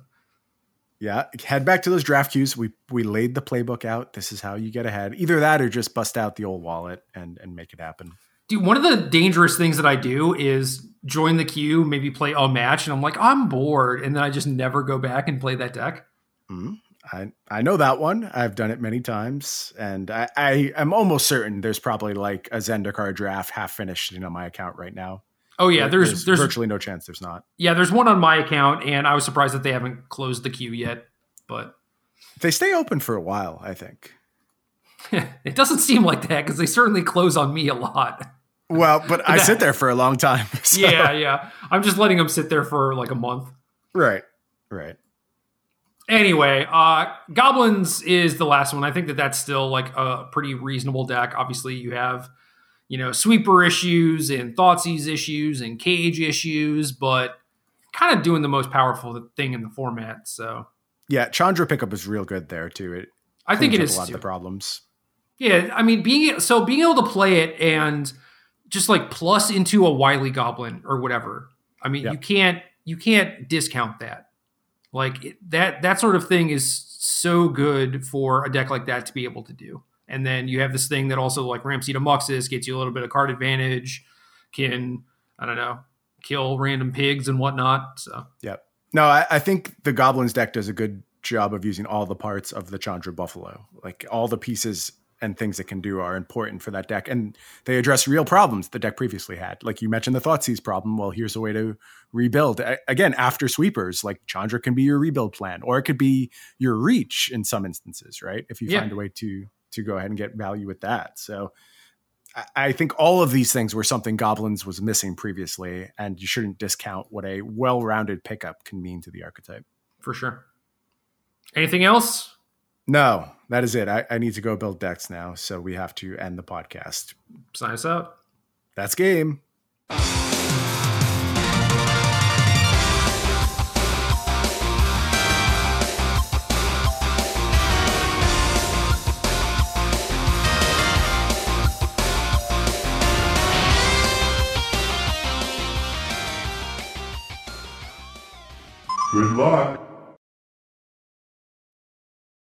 Yeah, head back to those draft queues. We we laid the playbook out. This is how you get ahead. Either that or just bust out the old wallet and and make it happen. Dude, one of the dangerous things that I do is join the queue, maybe play a match, and I'm like, I'm bored, and then I just never go back and play that deck. Mm, I I know that one. I've done it many times, and I, I am almost certain there's probably like a Zendikar draft half finished on my account right now. Oh yeah, there's, there's, there's virtually no chance there's not. Yeah, there's one on my account, and I was surprised that they haven't closed the queue yet. But they stay open for a while, I think. [LAUGHS] it doesn't seem like that because they certainly close on me a lot. Well, but I sit there for a long time. [LAUGHS] So. Yeah, yeah. I'm just letting them sit there for like a month. Right, right. Anyway, uh, Goblins is the last one. I think that that's still like a pretty reasonable deck. Obviously, you have, you know, sweeper issues and Thoughtseize issues and cage issues, but kind of doing the most powerful thing in the format. So, yeah, Chandra pickup is real good there too. It I think it is a lot too. of the problems. Yeah, I mean, being so being able to play it and just like plus into a wily goblin or whatever. I mean, you can't you can't discount that. Like it, that that sort of thing is so good for a deck like that to be able to do. And then you have this thing that also like Rampseed Muxus gets you a little bit of card advantage, can I don't know, kill random pigs and whatnot. So yep. No, I, I think the Goblins deck does a good job of using all the parts of the Chandra Buffalo. Like all the pieces and things it can do are important for that deck. And they address real problems the deck previously had. Like you mentioned the Thoughtseize problem. Well, here's a way to rebuild. Again, after sweepers, like Chandra can be your rebuild plan, or it could be your reach in some instances, right? If you yeah. find a way to to go ahead and get value with that. So I think all of these things were something Goblins was missing previously, and you shouldn't discount what a well-rounded pickup can mean to the archetype. For sure. Anything else? No, that is it. I, I need to go build decks now, so we have to end the podcast. Sign us out. That's game. Good luck.